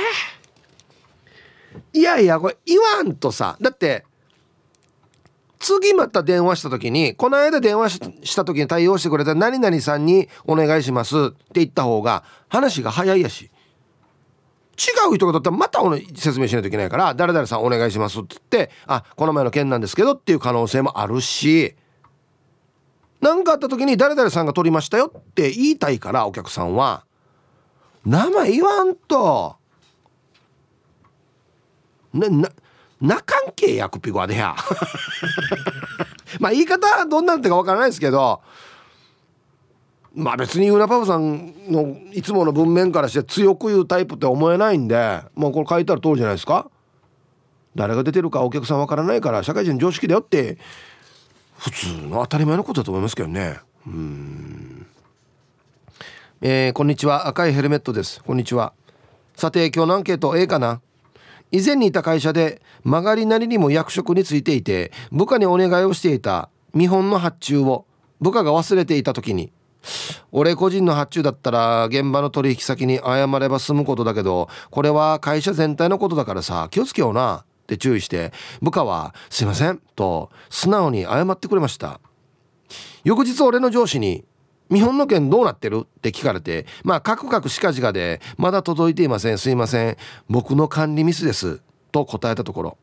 えいやいやこれ言わんとさ。だって次また電話した時にこの間電話した時に対応してくれた何々さんにお願いしますって言った方が話が早いやし。違う人がだったらまた説明しないといけないから誰々さんお願いしますって言ってあこの前の件なんですけどっていう可能性もあるし。何かあった時に誰々さんが取りましたよって言いたいからお客さんは。名前言わんと。ななな関係やくぴごはでや。まあ言い方はどんなんてかわからないですけど。まあ別にウナパパさんのいつもの文面からして強く言うタイプって思えないんでもうこれ書いてある通りじゃないですか。誰が出てるかお客さんわからないから社会人常識だよって普通の当たり前のことだと思いますけどね。うん。えー、こんにちは。赤いヘルメットです。こんにちは。さて今日のアンケート A かな？以前にいた会社で曲がりなりにも役職についていて部下にお願いをしていた見本の発注を部下が忘れていた時に俺個人の発注だったら現場の取引先に謝れば済むことだけどこれは会社全体のことだからさ気をつけようなって注意して部下は「すいません」と素直に謝ってくれました。翌日俺の上司に見本の件どうなってる？って聞かれてまあカクカクしかじかでまだ届いていません。すいません。僕の管理ミスです。と答えたところ。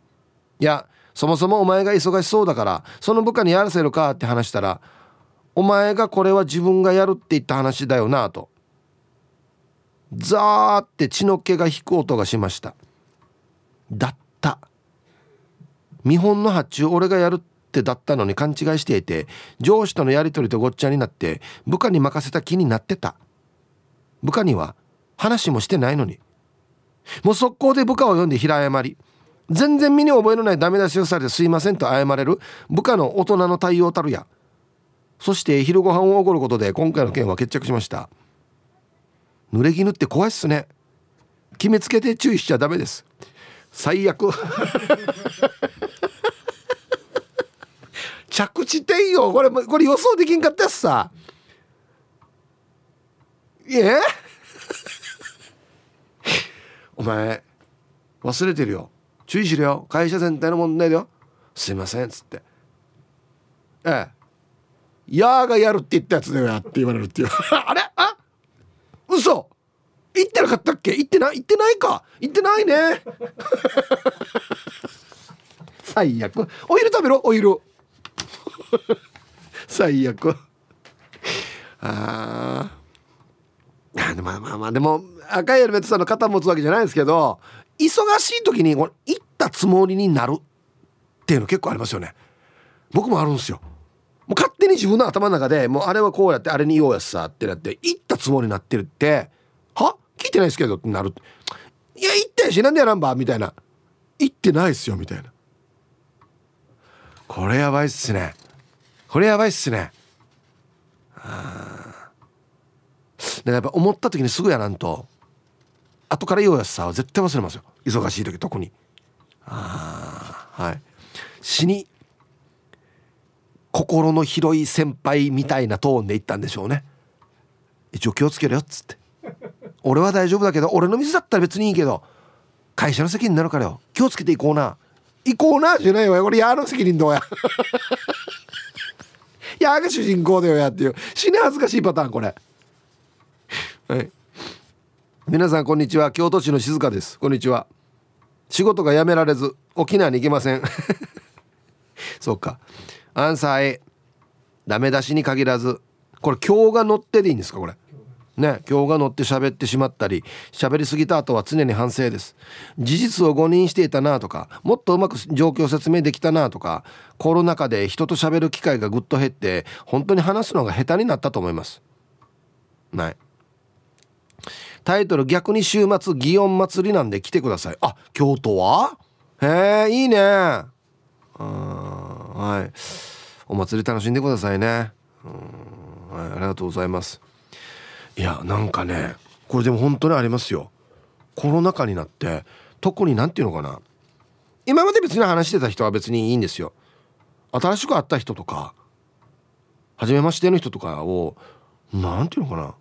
いやそもそもお前が忙しそうだからその部下にやらせるかって話したらお前がこれは自分がやるって言った話だよなと。ザーって血の気が引く音がしました。だった。見本の発注俺がやるっだったのに勘違いしていて上司とのやり取りとごっちゃになって部下に任せた気になってた。部下には話もしてないのに。もう速攻で部下を呼んで平謝り。全然身に覚えのないダメ出しをされてすいませんと謝れる。部下の大人の対応たるや。そして昼ご飯をおごることで今回の件は決着しました。濡れ衣って怖いっすね。決めつけて注意しちゃダメです。最悪。着地点よこれこれ予想できんかったやつさ。え？お前忘れてるよ。注意しろよ。会社全体の問題だよ。すいませんっつって。ええ「やーがやるって言ったやつだよや」って言われるっていう。あれ？あ？嘘？言ってなかったっけ？言ってない？言ってないか？言ってないね。最悪。お昼食べろ？お昼。最悪。ああまあまあまあでも赤いエルメットさんの肩持つわけじゃないですけど忙しい時に行ったつもりになるっていうの結構ありますよね。僕もあるんですよ。もう勝手に自分の頭の中でもうあれはこうやってあれに言おうやつさってなって行ったつもりになってるっては？聞いてないですけどってなる。いや行ったやしなんでやらんばみたいな。行ってないっすよみたいな。これやばいっすね。これやばいっすね。あでやっぱ思った時にすぐやらんと後から言うやつさは絶対忘れますよ。忙しい時特に。ああはい。死に心の広い先輩みたいなトーンで言ったんでしょうね。一応気をつけろよっつって。俺は大丈夫だけど俺の水だったら別にいいけど会社の責任になるからよ。気をつけていこうな。行こうなじゃないよ。これやの責任どうや。やが主人公だよやっていう。死に恥ずかしいパターンこれ。はい。皆さんこんにちは。京都市の静香です。こんにちは。仕事が辞められず沖縄に行けません。そうか。アンサー A ダメ出しに限らず。これ今日が乗ってでいいんですかこれ？ね今日が乗って喋ってしまったり喋りすぎた後は常に反省です。事実を誤認していたなとかもっとうまく状況説明できたなとかコロナ禍で人と喋る機会がぐっと減って本当に話すのが下手になったと思います。はい。タイトル逆に週末祇園祭りなんで来てください。あ京都は？へえいいね。あはい。お祭り楽しんでくださいね。うん、はい、ありがとうございます。いやなんかねこれでも本当にありますよ。コロナ禍になって特に何て言うのかな。今まで別に話してた人は別にいいんですよ。新しく会った人とか初めましての人とかを何て言うのかな。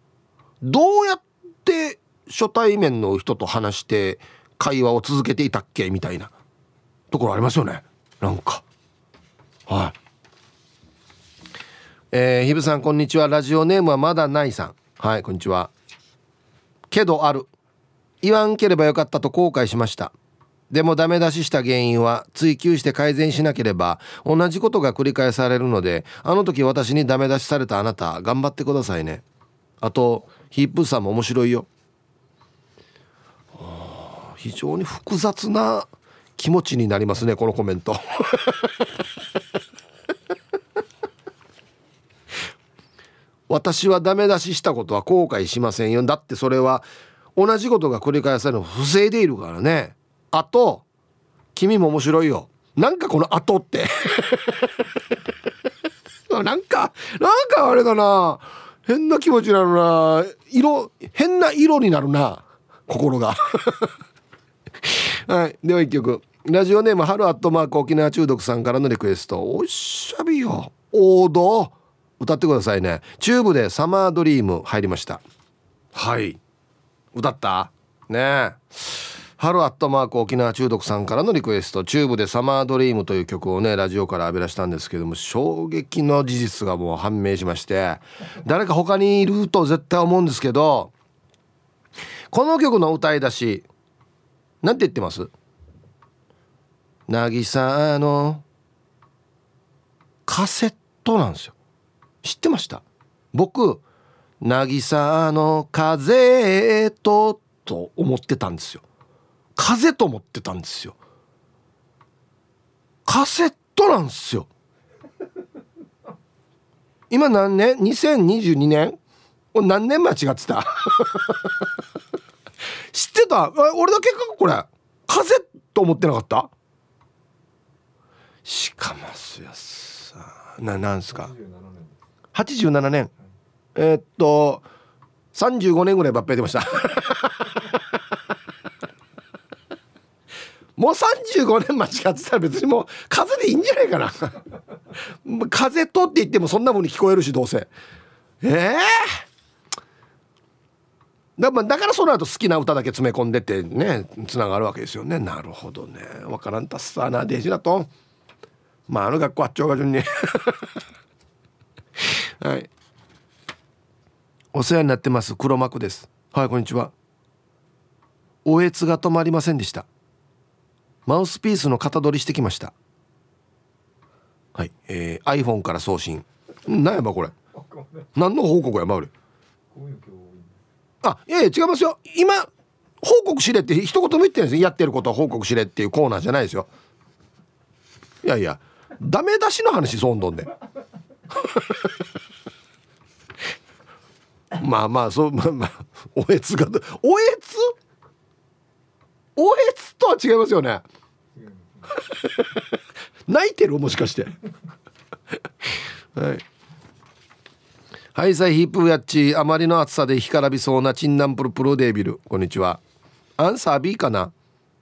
どうやって初対面の人と話して会話を続けていたっけみたいな。ところありますよね。なんか。はい。えー、ひぶさんこんにちは。ラジオネームはまだないさん。はいこんにちは。けどある。言わんければよかったと後悔しました。でもダメ出しした原因は追求して改善しなければ同じことが繰り返されるのであの時私にダメ出しされたあなた頑張ってくださいね。あとヒップさんも面白いよ。非常に複雑な気持ちになりますねこのコメント。私はダメ出ししたことは後悔しませんよ。だってそれは同じことが繰り返されるの不正でいるからね。あと君も面白いよ。なんかこの「あと」って。なんかなんかあれだな。変な気持ちになるな。色変な色になるな。心が。はい。では一曲。ラジオネーム春アットマーク沖縄中毒さんからのリクエスト。おしゃびよ。王道。歌ってくださいね。チューブで Summer Dream 入りました。はい。歌った？ね。え春アットマーク沖縄中毒さんからのリクエスト。チューブで Summer Dream という曲をねラジオから選び出したんですけども衝撃の事実がもう判明しまして誰か他にいると絶対思うんですけどこの曲の歌い出しなんて言ってます？渚のカセットなんですよ知ってました？僕渚の風とと思ってたんですよ。風と思ってたんですよ。カセットなんですよ。今何年 ?2022 年何年間違ってた？知ってた？俺だけかこれ。風と思ってなかった？しかもすやさななんすか？87年。えー、っと35年ぐらい抜兵出ました。もう35年間違ってたら別にもう風でいいんじゃないかな。風とって言ってもそんな風に聞こえるしどうせ。ええー、だだからその後好きな歌だけ詰め込んでってねつながるわけですよね。なるほどね。わからん。たっさなデジだと。まああの学校あっちょうが順に。はい。お世話になってます黒幕です。はいこんにちは。おえつが止まりませんでした。マウスピースの型取りしてきました。はい、えー、iPhone から送信。何やばこれ。何の報告やば俺あいやいや違いますよ。今報告しれって一言も言ってないです。やってることは報告しれっていうコーナーじゃないですよ。いやいやダメ出しの話そんどんで まあまあそうまあまあ おえつがおえつ？おえつとは違いますよね。泣いてる？もしかして。はい。ハイサイヒープやっちあまりの暑さで干からびそうなチンナンプルプロデービル。こんにちは。アンサー B かな？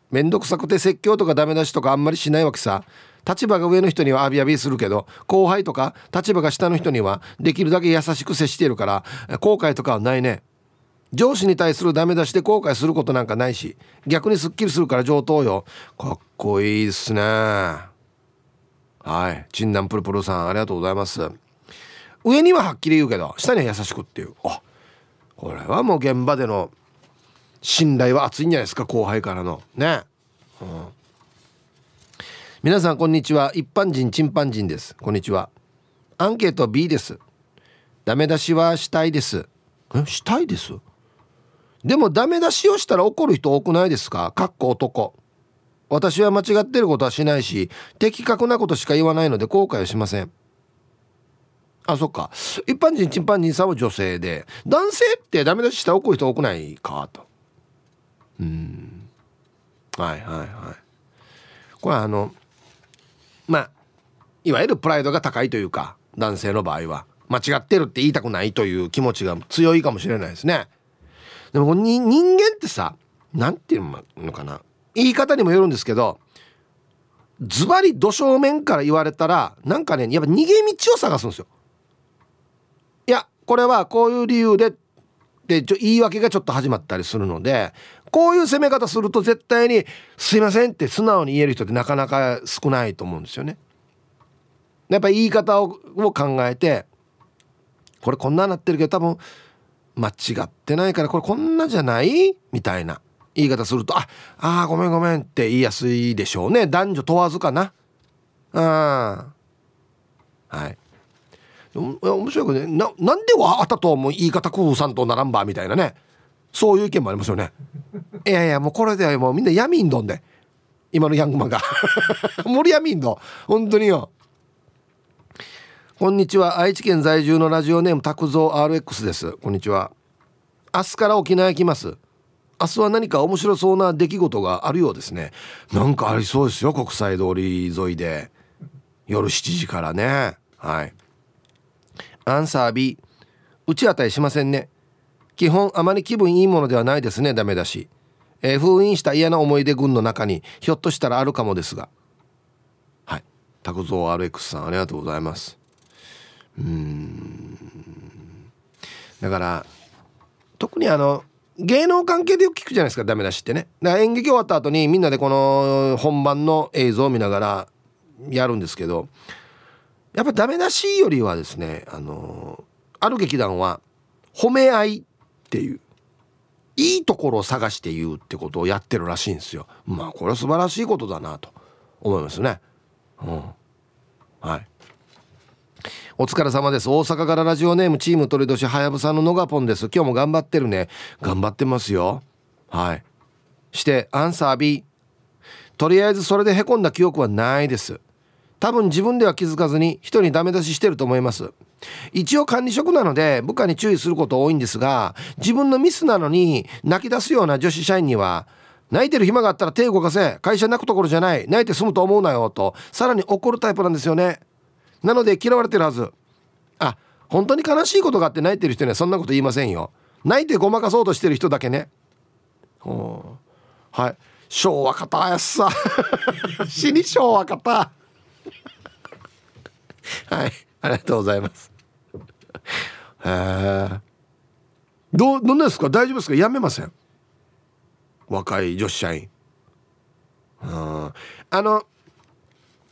めんどくさくて説教とかダメ出しとかあんまりしないわけさ立場が上の人にはアビアビするけど後輩とか立場が下の人にはできるだけ優しく接しているから後悔とかはないね。上司に対するダメ出しで後悔することなんかないし逆にすっきりするから上等よ。かっこいいっすね。はい。チンナンプルプルさんありがとうございます。上にははっきり言うけど下には優しくっていう。あこれはもう現場での信頼は厚いんじゃないですか後輩からの。ね、うん、皆さんこんにちは。一般人チンパンジンです。こんにちは。アンケート B です。ダメ出しはしたいです。えしたいです？でもダメ出しをしたら怒る人多くないですか？かっこ男。私は間違ってることはしないし的確なことしか言わないので後悔はしません。あそっか。一般人チンパンジンさんは女性で。男性ってダメ出ししたら怒る人多くないかと。うん。はいはいはい。これあのまあいわゆるプライドが高いというか男性の場合は間違ってるって言いたくないという気持ちが強いかもしれないですね。でも人間ってさ何て言うのかな。言い方にもよるんですけどズバリ土正面から言われたらなんかねやっぱ逃げ道を探すんですよ。いやこれはこういう理由ででちょ言い訳がちょっと始まったりするのでこういう攻め方すると絶対に「すいません」って素直に言える人ってなかなか少ないと思うんですよね。やっぱ言い方を考えてこれこんななってるけど多分間違ってないからこれこんなじゃない？みたいな言い方すると「ああごめんごめん」って言いやすいでしょうね男女問わずかな。うんはい面白くね。ななんでわあたとも言い方工夫さんとならんばみたいなね。そういう意見もありますよね。いやいやもうこれではもうみんな闇んどんで。今のヤングマンが。森闇ん。ど本当によ。こんにちは。愛知県在住のラジオネーム拓蔵 RX です。こんにちは。明日から沖縄行きます。明日は何か面白そうな出来事があるようですね。なんかありそうですよ。国際通り沿いで。夜7時からね。はい。アンサー B 打ち当たりしませんね。基本あまり気分いいものではないですね。ダメだし、えー、封印した嫌な思い出群の中にひょっとしたらあるかもですが。はい。拓蔵 RX さんありがとうございます。うん。だから特にあの芸能関係でよく聞くじゃないですか。ダメ出しってね。だから演劇終わった後にみんなでこの本番の映像を見ながらやるんですけど。やっぱダメ出しよりはですねあのある劇団は褒め合いっていういいところを探して言うってことをやってるらしいんですよ。まあこれは素晴らしいことだなと思いますね。うん。はい。お疲れ様です。大阪からラジオネームチーム鳥年はやぶさののがぽんです。今日も頑張ってるね。頑張ってますよ。はい。してアンサー B とりあえずそれでへこんだ記憶はないです。多分自分では気づかずに人にダメ出ししてると思います。一応管理職なので部下に注意すること多いんですが自分のミスなのに泣き出すような女子社員には泣いてる暇があったら手動かせ会社泣くところじゃない泣いて済むと思うなよとさらに怒るタイプなんですよね。なので嫌われてるはず。あ本当に悲しいことがあって泣いてる人にはそんなこと言いませんよ。泣いてごまかそうとしてる人だけね。はい。昭和方やすさ。死に昭和方。はい。ありがとうございます。えどどんなですか？大丈夫ですか？やめません。若い女子社員。うん。あの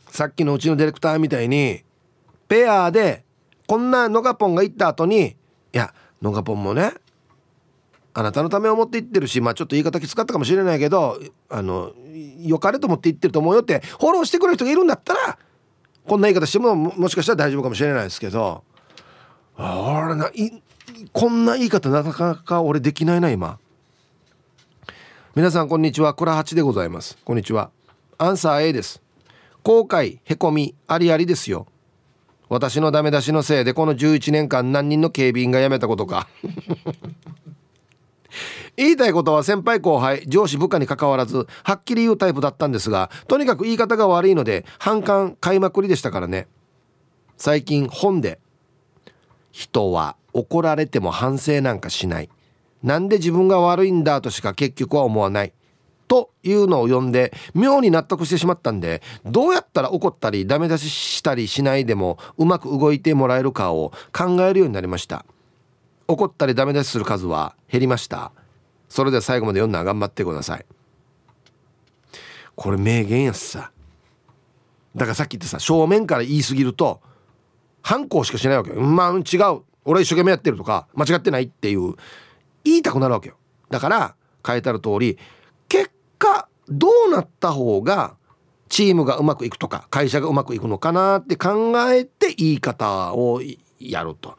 さっきのうちのディレクターみたいにペアでこんなのがぽんが行った後にいやのがぽんもねあなたのためを思って言ってるしまあちょっと言い方きつかったかもしれないけどあの良かれと思って言ってると思うよってフォローしてくれる人がいるんだったらこんな言い方してももしかしたら大丈夫かもしれないですけど。あれないこんな言い方なかなか俺できないな今。皆さんこんにちは。倉八でございます。こんにちは。アンサー A です。後悔へこみありありですよ。私のダメ出しのせいでこの11年間何人の警備員が辞めたことか。言いたいことは先輩後輩上司部下にかかわらずはっきり言うタイプだったんですがとにかく言い方が悪いので反感買いまくりでしたからね。最近本で「人は怒られても反省なんかしない」「なんで自分が悪いんだ」としか結局は思わない。というのを読んで妙に納得してしまったんでどうやったら怒ったりダメ出ししたりしないでもうまく動いてもらえるかを考えるようになりました。怒ったりダメ出しする数は減りました。それでは最後まで読んだら頑張ってください。これ名言やっさ。だからさっき言ってさ正面から言い過ぎると反抗しかしないわけよ。まあ違う。俺一生懸命やってるとか間違ってないっていう言いたくなるわけよ。だから書いてある通り結果どうなった方がチームがうまくいくとか会社がうまくいくのかなって考えて言い方をやると。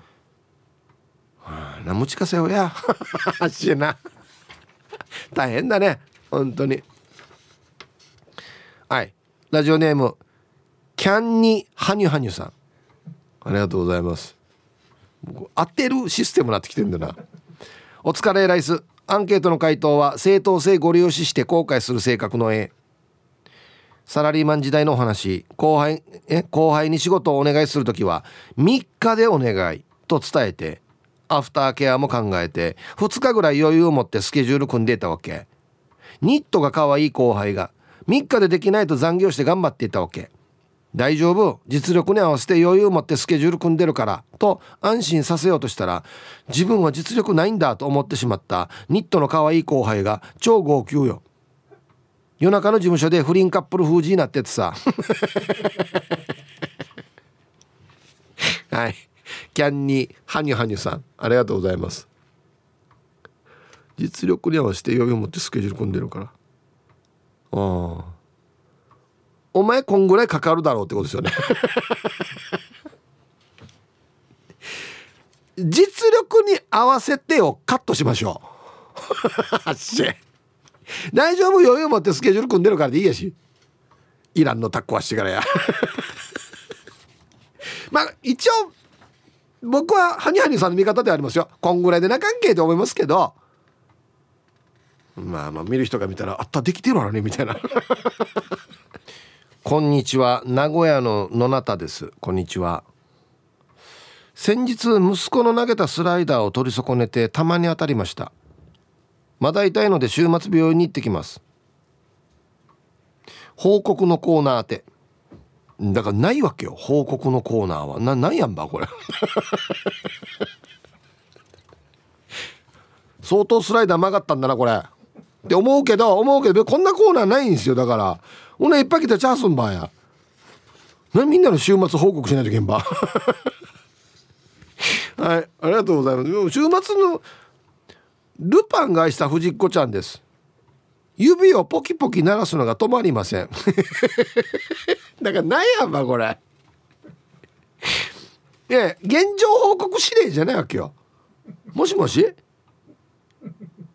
はあ、なむちかせよや。しな。大変だね。本当に。はい。ラジオネームキャンニハニュハニュさん。ありがとうございます。当てるシステムになってきてんだな。お疲れライス。アンケートの回答は正当性ご利用しして後悔する性格の A サラリーマン時代のお話。後輩え後輩に仕事をお願いする時は3日でお願いと伝えてアフターケアも考えて2日ぐらい余裕を持ってスケジュール組んでいたわけ。ニットが可愛い後輩が3日でできないと残業して頑張っていたわけ。大丈夫？実力に合わせて余裕を持ってスケジュール組んでるからと安心させようとしたら自分は実力ないんだと思ってしまったニットの可愛い後輩が超号泣よ。夜中の事務所で不倫カップル封じになっててさ。はい。キャンニーハニュハニュさんありがとうございます。実力に合わせて余裕を持ってスケジュール組んでるから。ああ。お前こんぐらいかかるだろうってことですよね。実力に合わせてをカットしましょう。大丈夫？余裕持ってスケジュール組んでるからでいいやし。イランのタッコはしてからや。まあ一応僕はハニハニさんの味方でありますよ。こんぐらいでな関係と思いますけど。まあまあ見る人が見たらあったできてるわねみたいな。こんにちは。名古屋の野中です。こんにちは。先日息子の投げたスライダーを取り損ねてたまに当たりました。まだ痛いので週末病院に行ってきます。報告のコーナーって。だからないわけよ報告のコーナーは。ななんやんばこれ。相当スライダー曲がったんだなこれ。って思うけど思うけどこんなコーナーないんですよだから。ほないっぱい来たチャースンバーや。なみんなの週末報告しないといけんば。はいありがとうございます。週末のルパンが愛した藤子ちゃんです。指をポキポキ鳴らすのが止まりません。だから何やんばこれ。え現状報告指令じゃないわけよ。もしもし？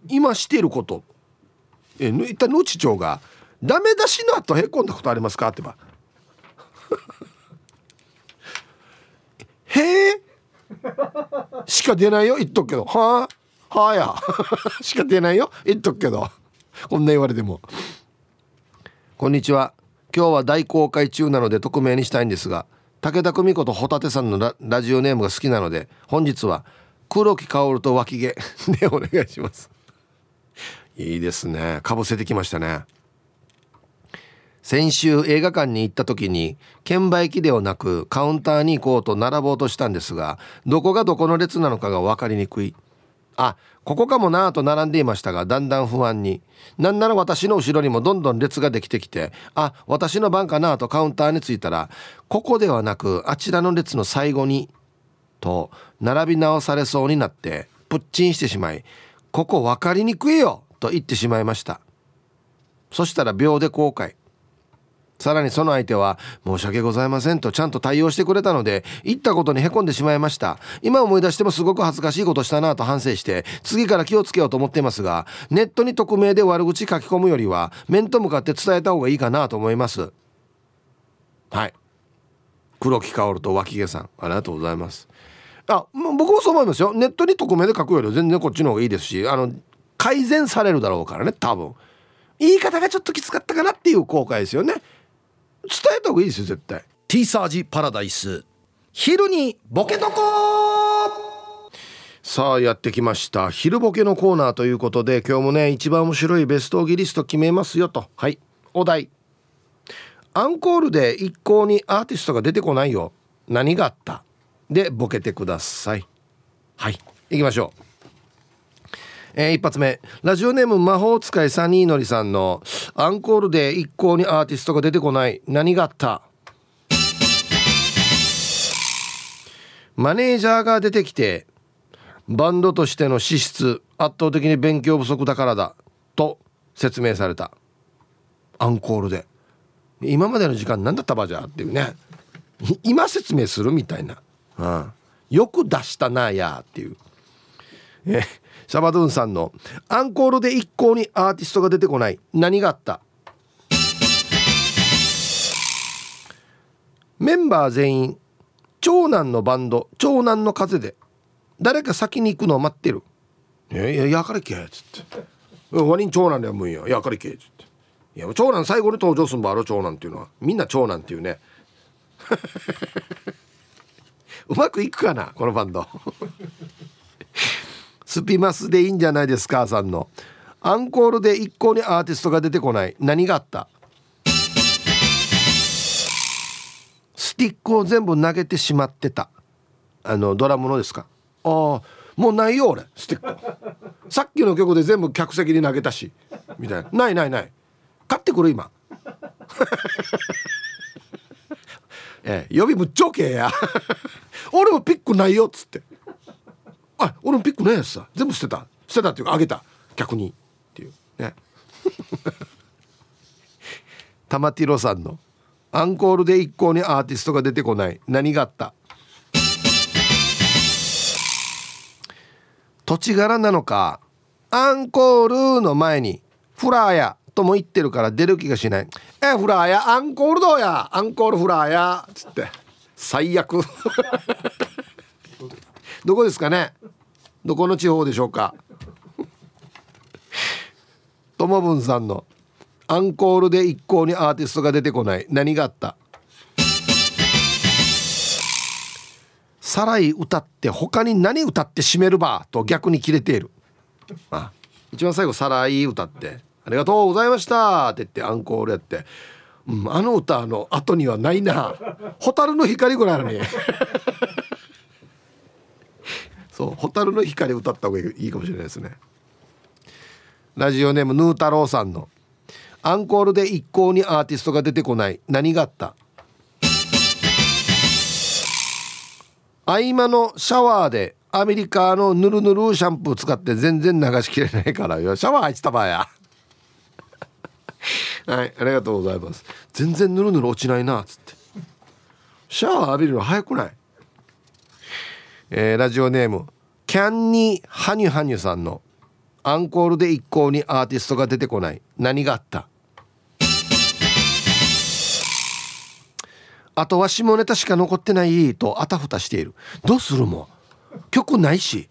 今していること。え一体のち長がダメ出しの後へこんだことありますかってば。へえ。しか出ないよ言っとくけど。はあ？はあや。しか出ないよ言っとくけど。こんな言われても。こんにちは。今日は大公開中なので匿名にしたいんですが武田久美子とホタテさんのラジオネームが好きなので本日は黒木薫と脇毛。で お願いします。いいですね。かぶせてきましたね。先週映画館に行った時に券売機ではなくカウンターに行こうと並ぼうとしたんですがどこがどこの列なのかが分かりにくい。あここかもなぁと並んでいましたがだんだん不安に。なんなら私の後ろにもどんどん列ができてきてあ私の番かなぁとカウンターに着いたらここではなくあちらの列の最後にと並び直されそうになってプッチンしてしまいここ分かりにくいよと言ってしまいました。そしたら秒で後悔。さらにその相手は申し訳ございませんとちゃんと対応してくれたので言ったことにへこんでしまいました。今思い出してもすごく恥ずかしいことしたなと反省して次から気をつけようと思っていますがネットに匿名で悪口書き込むよりは面と向かって伝えた方がいいかなと思います。はい。黒木薫と脇毛さんありがとうございます。あ僕もそう思いますよ。ネットに匿名で書くよりは全然こっちの方がいいですしあの改善されるだろうからね多分。言い方がちょっときつかったかなっていう後悔ですよね。伝えた方がいいですよ絶対。T サージパラダイス。昼にボケとこさあやってきました。昼ボケのコーナーということで今日もね一番面白いベストギリスト決めますよと。はい。お題。アンコールで一向にアーティストが出てこないよ。何があった。でボケてください。はい。行きましょうえー、一発目。ラジオネーム魔法使いサニーのりさんのアンコールで一向にアーティストが出てこない。何があった？マネージャーが出てきてバンドとしての資質圧倒的に勉強不足だからだと説明された。アンコールで。今までの時間何だったばじゃっていうね。今説明するみたいな、うん、よく出したなやっていう。えシャバドゥンさんのアンコールで一向にアーティストが出てこない。何があった？メンバー全員長男のバンド長男の風で誰か先に行くのを待ってる「いやいややかれけ」っつって「ワニ長男では無理ややかれけ」っつって「いや長男最後に登場すんばあろ長男っていうのは。みんな長男っていうね。うまくいくかなこのバンド。スピマスでいいんじゃないですかさんのアンコールで一向にアーティストが出てこない何があったピックを全部投げてしまってたあのドラムのですかああもうないよ俺スティックさっきの曲で全部客席に投げたしみたいなないないない買ってくる今ええ、予備ぶっちょけや俺もピックないよっつってあ俺もピックないやつさ。全部捨てた。捨てたっていうかあげた。客に。っていう。ね。玉ティロさんの。アンコールで一向にアーティストが出てこない。何があった？土地柄なのか。アンコールの前にフラーや。とも言ってるから出る気がしない。えフラーや？アンコールどうや？アンコールフラーや？つって。最悪。どこですかね？どこの地方でしょうか？ともぶんさんのアンコールで一向にアーティストが出てこない。何があった？さらい歌って他に何歌って締めるば？と逆に切れている。あ一番最後「さらい歌って。ありがとうございました」って言ってアンコールやって、うん、あの歌の後にはないな「蛍の光」ぐらいあるねそう「蛍の光」歌った方がいいかもしれないですね。ラジオネームヌー太郎さんの「アンコールで一向にアーティストが出てこない。何があった?」合間のシャワーでアメリカのぬるぬるシャンプー使って全然流しきれないからよ。シャワー入ってたばや。はいありがとうございます。全然ぬるぬる落ちないなっつって。シャワー浴びるの早くない？えー、ラジオネームキャンニーハニュハニュさんのアンコールで一向にアーティストが出てこない。何があった？あとは下ネタしか残ってないとあたふたしている。どうするも？曲ないし。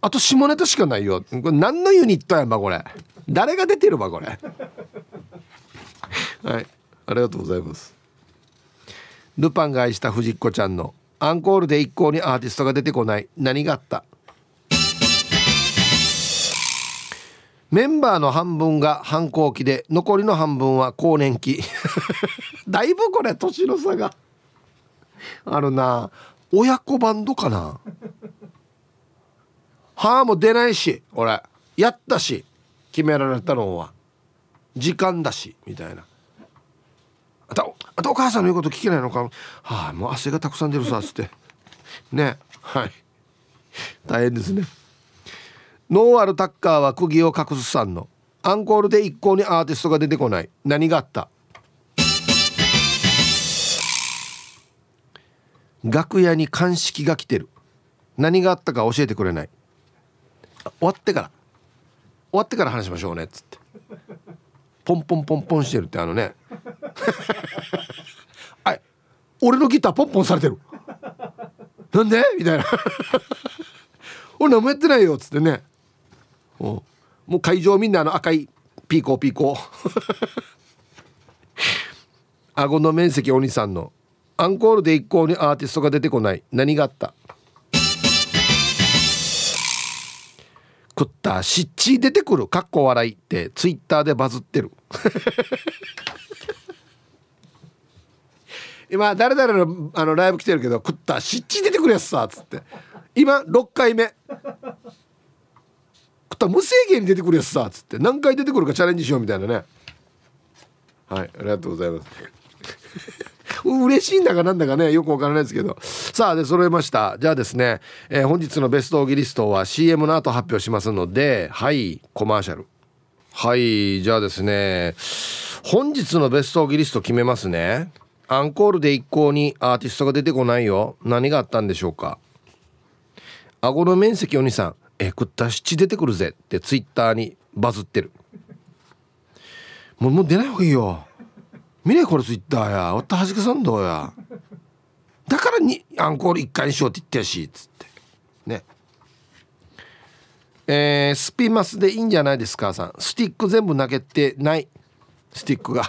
あと下ネタしかないよ。これ何のユニットやんばこれ。誰が出てるばこれ。はい。ありがとうございます。ルパンが愛した藤子ちゃんのアンコールで一向にアーティストが出てこない。何があった？メンバーの半分が反抗期で残りの半分は更年期。だいぶこれ年の差が。あるな。親子バンドかな。歯も出ないし俺やったし決められたのは時間だしみたいな。あとあとお母さんの言うこと聞けないのか？はあもう汗がたくさん出るさっつって。ね。はい。大変ですね。ノーアルタッカーは釘を隠すさんの。アンコールで一向にアーティストが出てこない。何があった？楽屋に鑑識が来てる。何があったか教えてくれない。終わってから。終わってから話しましょうねっつって。ポンポンポンポンしてるってあのね。はい。俺のギターポンポンされてる。なんで？みたいな。俺何もやってないよっつってね。もう会場みんなあの赤いピーコーピーコー。顎の面積お兄さんの。アンコールで一向にアーティストが出てこない。何があった？食った。しっち出てくる。かっこ笑いって。ツイッターでバズってる。今誰々のあのライブ来てるけど食ったしっち出てくるやつさっつって。今6回目。った無制限に出てくるやつさっつって。何回出てくるかチャレンジしようみたいなね。はいありがとうございます。嬉しいんだかなんだかねよくわからないですけど。さあで揃えました。じゃあですね、えー、本日のベストオギリストは CM の後発表しますのではいコマーシャル。はいじゃあですね本日のベストオギリスト決めますね。アンコールで一向にアーティストが出てこないよ。何があったんでしょうか。顎の面積お兄さん。え食った七出てくるぜ。ってツイッターにバズってる。もうもう出ない方がいいよ。見れこれツイッターや。おったはじけさんどうや。だからにアンコール1回にしようって言ってやし。っつって。ね。えー、スピマスでいいんじゃないですかさん。スティック全部投げてない。スティックが。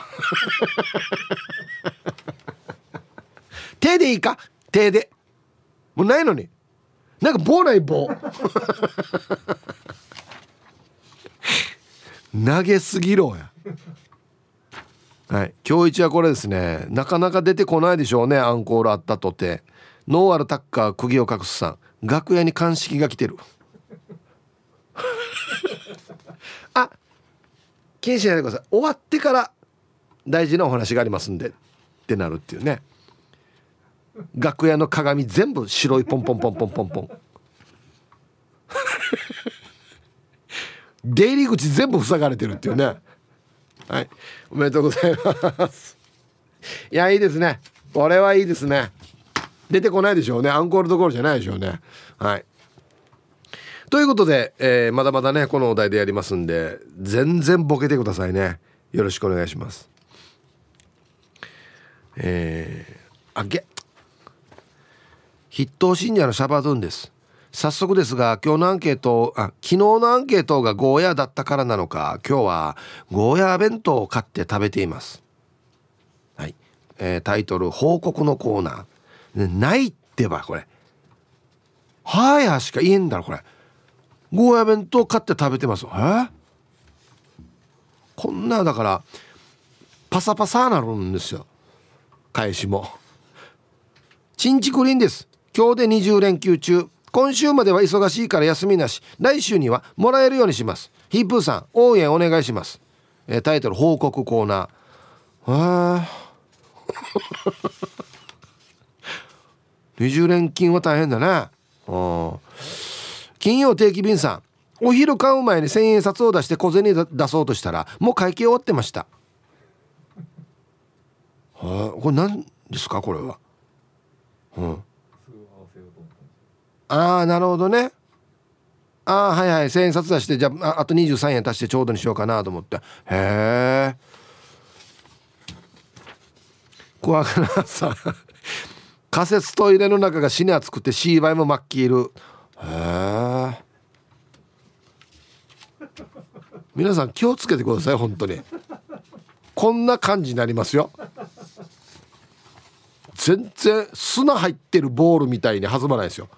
手でいいか？手で。もうないのに。なんか棒ない棒。投げすぎろや。はい。今日一はこれですね。なかなか出てこないでしょうね。アンコールあったとて。ノーアルタッカー釘を隠すさん。楽屋に鑑識が来てる。気にしないでください。終わってから大事なお話がありますんでってなるっていうね。楽屋の鏡全部白いポンポンポンポンポンポン。出入り口全部塞がれてるっていうね。はい。おめでとうございます。いやいいですね。これはいいですね。出てこないでしょうね。アンコールどころじゃないでしょうね。はい。ということで、えー、まだまだねこのお題でやりますんで全然ボケてくださいね。よろしくお願いします。えー、あげ筆頭信者のシャバドゥンです。早速ですが今日のアンケートあ昨日のアンケートがゴーヤーだったからなのか今日はゴーヤー弁当を買って食べています。はい、えー、タイトル報告のコーナー。ないってばこれ。はやしか言えんだろこれ。ゴーヤ弁当買って食べてますえ？こんなだからパサパサなるんですよ。返しも。チンチクリンです。今日で20連休中。今週までは忙しいから休みなし。来週にはもらえるようにします。ヒープーさん応援お願いします、えー、タイトル報告コーナー。あ20連勤は大変だね。金曜定期便さんお昼買う前に1000円札を出して小銭出そうとしたらもう会計終わってました。はあこれ何ですかこれは？うん。ああなるほどね。ああはいはい1,000円札出してじゃああと23円足してちょうどにしようかなと思って。へえ怖くなさ 仮設トイレの中が死に熱くてシーバイも真っ黄色へえ皆さん気をつけてください本当に。こんな感じになりますよ。全然砂入ってるボールみたいに弾まないですよ。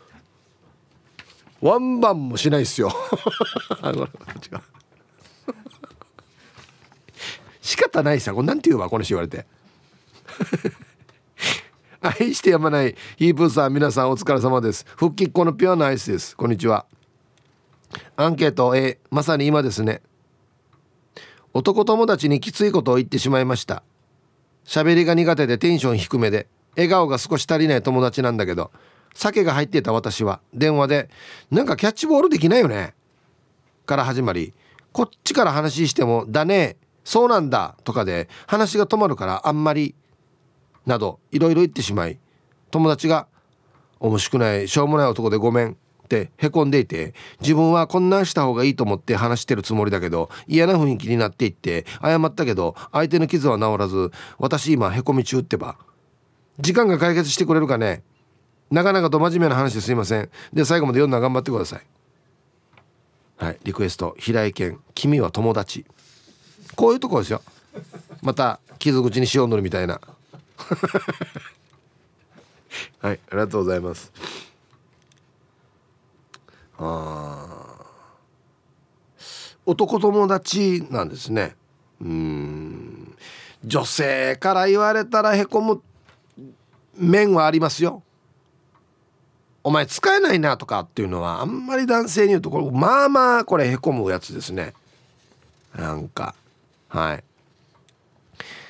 ワンバンもしないですよ。仕方ないさ。これなんて言うわこの人言われて。愛してやまないヒープーさん皆さんお疲れ様です。復帰っ子のピュアなアイスです。こんにちは。アンケート A まさに今ですね。男友達にきついことを言ってしまいました。喋りが苦手でテンション低めで笑顔が少し足りない友達なんだけど酒が入っていた私は電話で「なんかキャッチボールできないよね」から始まりこっちから話しても「だねそうなんだ」とかで話が止まるからあんまりなどいろいろ言ってしまい友達が「面白くないしょうもない男でごめん」ってへこんでいて自分はこんなんした方がいいと思って話してるつもりだけど嫌な雰囲気になっていって謝ったけど相手の傷は治らず私今へこみ中ってば時間が解決してくれるかね?なかなかと真面目な話ですいません。で最後まで読んだら頑張ってください。はいリクエスト平井堅君は友達。こういうとこですよ。また傷口に塩塗るみたいな。はいありがとうございます。あ男友達なんですね。うん。女性から言われたらへこむ面はありますよ。お前使えないなとかっていうのはあんまり男性に言うとこれまあまあこれへこむやつですね。なんか。はい。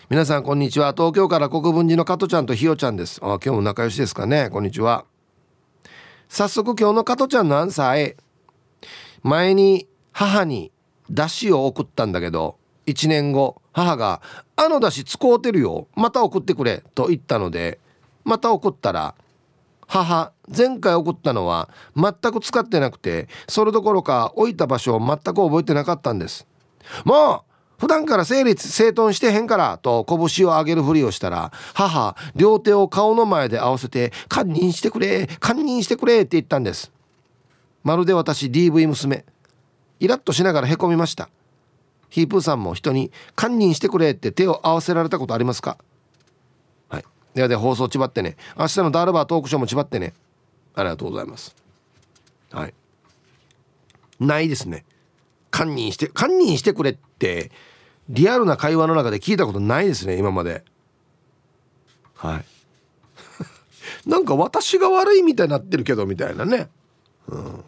皆さんこんにちは。東京から国分寺の加トちゃんとひよちゃんです。あ今日も仲良しですかね。こんにちは。早速今日の加トちゃんのアンサー A 前に母に出汁を送ったんだけど1年後母が「あの出汁使うてるよ。また送ってくれ」と言ったのでまた送ったら母前回送ったのは全く使ってなくてそれどころか置いた場所を全く覚えてなかったんです。もう普段から整理整頓してへんからと拳を上げるふりをしたら母両手を顔の前で合わせて「堪忍してくれ堪忍してくれ」って言ったんです。まるで私 DV 娘。イラッとしながらへこみました。ヒープーさんも人に「堪忍してくれ」って手を合わせられたことありますか？はい。ではで放送ちばってね。明日のダールバートークショーもちばってね。ありがとうございます。はい。ないですね堪忍して堪忍してくれってリアルな会話の中で聞いたことないですね今まで。はい。なんか私が悪いみたいになってるけどみたいなね、うん、